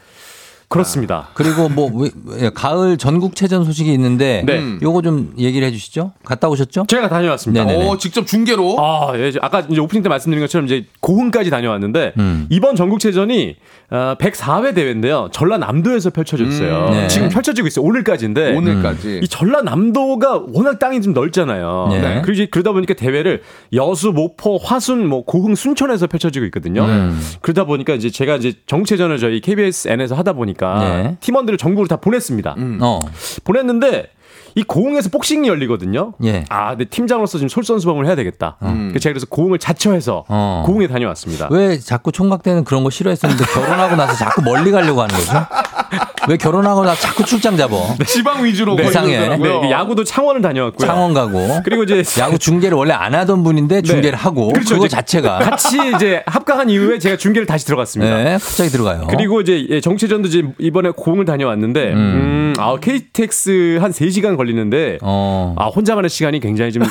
그렇습니다. 그리고 뭐 왜- 왜- 가을 전국체전 소식이 있는데 네. 요거 좀 얘기를 해주시죠. 갔다 오셨죠? 제가 다녀왔습니다. 네네네. 오, 직접 중계로 아, 예, 아까 이제 오프닝 때 말씀드린 것처럼 이제 고흥까지 다녀왔는데 음. 이번 전국체전이 어, 104회 대회인데요. 전라남도에서 펼쳐졌어요. 음, 네. 지금 펼쳐지고 있어요. 오늘까지인데 오늘까지. 이 전라남도가 워낙 땅이 좀 넓잖아요. 네. 그리고 이제 그러다 보니까 대회를 여수, 모포, 화순, 뭐 고흥, 순천에서 펼쳐지고 있거든요. 음. 그러다 보니까 이제 제가 이제 정체전을 저희 KBSN에서 하다 보니까 네. 팀원들을 전국으로 다 보냈습니다. 어. 보냈는데 이 고흥에서 복싱이 열리거든요. 예. 아, 근데 팀장으로서 지금 솔선수범을 해야 되겠다. 음. 그래서 제가 그래서 고흥을 자처해서 어. 고흥에 다녀왔습니다. 왜 자꾸 총각 때는 그런 거 싫어했었는데 결혼하고 나서 자꾸 멀리 가려고 하는 거죠? 왜 결혼하고 나서 자꾸 출장 잡어? 지방 위주로 네. 이상해. 걸리더라고요. 네, 야구도 창원을 다녀왔고요. 창원 가고. 그리고 이제 야구 중계를 원래 안 하던 분인데 중계를 하고 그렇죠. 그거 자체가 같이 이제 합강한 이후에 제가 중계를 다시 들어갔습니다. 네, 갑자기 들어가요. 그리고 이제 예, 정체전도 이제 이번에 고흥을 다녀왔는데 음, 아, KTX 한 3시간 걸 리는데 어. 아, 혼자만의 시간이 굉장히 좀,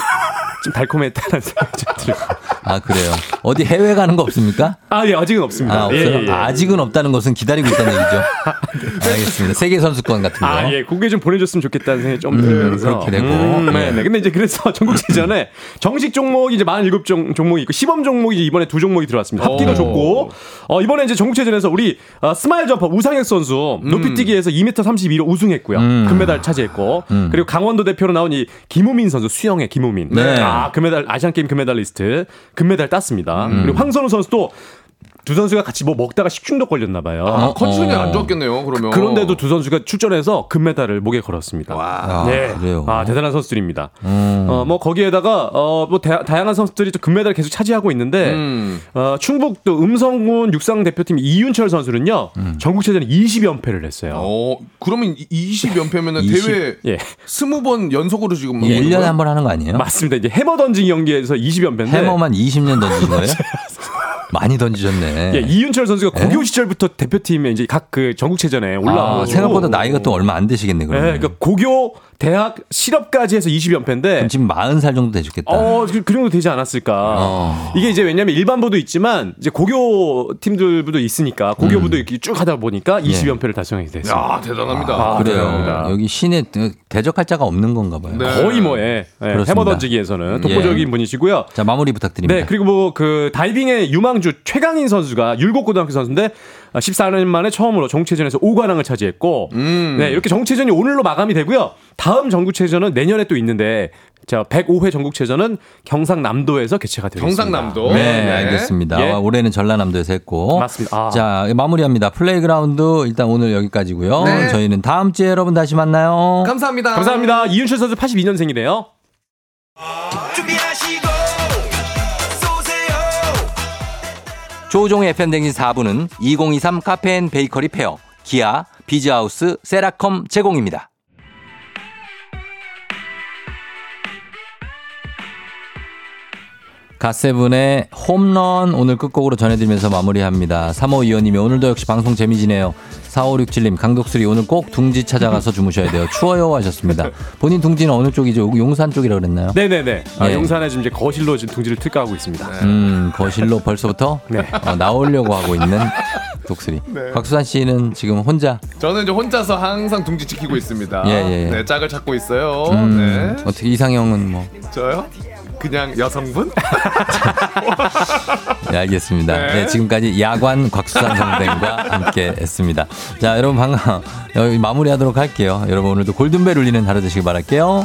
좀 달콤했다는 생각이 좀 들어요. 아 그래요. 어디 해외 가는 거 없습니까? 아, 예, 아직은 없습니다. 아, 없어요? 예, 예, 예. 아직은 없다는 것은 기다리고 있다는 얘기죠. 알겠습니다. 세계 선수권 같은 거. 아, 예, 공개 좀 보내줬으면 좋겠다는 생각이 좀 음, 들면서. 그렇게 되고. 음, 네, 예. 네. 근데 이제 그래서 전국체전에 정식 종목이 이제 47 종, 종목이 있고 시범 종목이 이제 이번에 두 종목이 들어왔습니다. 합기도 오. 좋고, 어, 이번에 이제 전국체전에서 우리 어, 스마일 점퍼 우상혁 선수 높이뛰기에서 2m 32로 우승했고요. 음. 금메달 차지했고, 음. 그리고 강원도 대표로 나온 이 김우민 선수 수영의 김우민. 네. 아, 금메달, 아시안 게임 금메달리스트. 금메달 땄습니다. 음. 그리고 황선우 선수도 두 선수가 같이 뭐 먹다가 식중독 걸렸나 봐요. 아, 컨디션이 어. 안 좋았겠네요. 그러면. 그런데도 두 선수가 출전해서 금메달을 목에 걸었습니다. 아, 네. 그래요. 아, 대단한 선수들입니다. 음. 어, 뭐 거기에다가 어, 뭐 다, 다양한 선수들이 또 금메달 계속 차지하고 있는데 음. 어, 충북 또 음성군 육상 대표팀 이윤철 선수는요. 음. 전국체전 20연패를 했어요. 어, 그러면 20연패면은 20? 대회 예. 20번 연속으로 지금 먹는 1년에 거예요? 한번 하는 거 아니에요? 맞습니다. 이제 해머 던지기 경기에서 20연패인데 해머만 20년 던진 거예요? 많이 던지셨네. 예, 이윤철 선수가 고교 시절부터 대표팀에 이제 각 그 전국체전에 올라와 아, 생각보다 나이가 또 얼마 안 되시겠네, 예, 그러면. 그러니까 고교, 대학, 실업까지 해서 20연패인데 그럼 지금 40살 정도 되셨겠다. 어, 그, 그 정도 되지 않았을까. 어. 이게 이제 왜냐면 일반부도 있지만 이제 고교 팀들도 있으니까 고교부도 이렇게 쭉 하다 보니까 20연패를 달성하게 됐어요. 야, 대단합니다. 아, 그래요. 대단합니다. 여기 시내 대적할 자가 없는 건가 봐요. 네. 거의 뭐에 예, 그렇습니다. 해머 던지기에서는 독보적인 예. 분이시고요. 자, 마무리 부탁드립니다. 네, 그리고 뭐 그 다이빙의 유망주 최강인 선수가 율곡고등학교 선수인데 14년 만에 처음으로 전국체전에서 5관왕을 차지했고, 음. 네 이렇게 전국체전이 오늘로 마감이 되고요. 다음 전국체전은 내년에 또 있는데, 자 105회 전국체전은 경상남도에서 개최가 되겠습니다. 경상남도. 네, 알겠습니다. 예. 아, 올해는 전라남도에서 했고. 맞습니다. 아. 자, 마무리합니다. 플레이그라운드 일단 오늘 여기까지고요. 네. 저희는 다음 주에 여러분 다시 만나요. 감사합니다. 감사합니다. 이윤철 선수 82년생이네요. 조우종의 FM대행진 4부는 2023 카페 앤 베이커리 페어, 기아, 비즈하우스, 세라컴 제공입니다. 갓세븐의 홈런 오늘 끝곡으로 전해드리면서 마무리합니다. 3호 이원님이 오늘도 역시 방송 재미지네요. 4567님 강독수리 오늘 꼭 둥지 찾아가서 주무셔야 돼요. 추워요 하셨습니다. 본인 둥지는 어느 쪽이죠? 용산 쪽이라고 그랬나요? 네네네. 아, 네. 용산에 지금 이제 거실로 지금 둥지를 틀까 하고 있습니다. 음, 거실로 벌써부터 네. 어, 나오려고 하고 있는 독수리. 네. 곽수산 씨는 지금 혼자 저는 이제 혼자서 항상 둥지 지키고 있습니다. 예, 예, 예. 네, 짝을 찾고 있어요. 음, 네. 어떻게 이상형은 뭐 저요? 그냥 여성분? 네, 알겠습니다. 네. 네, 지금까지 야관 곽수산 선생과 함께 했습니다. 자, 여러분 반가 여기 마무리하도록 할게요. 여러분 오늘도 골든벨 울리는 하루 되시길 바랄게요.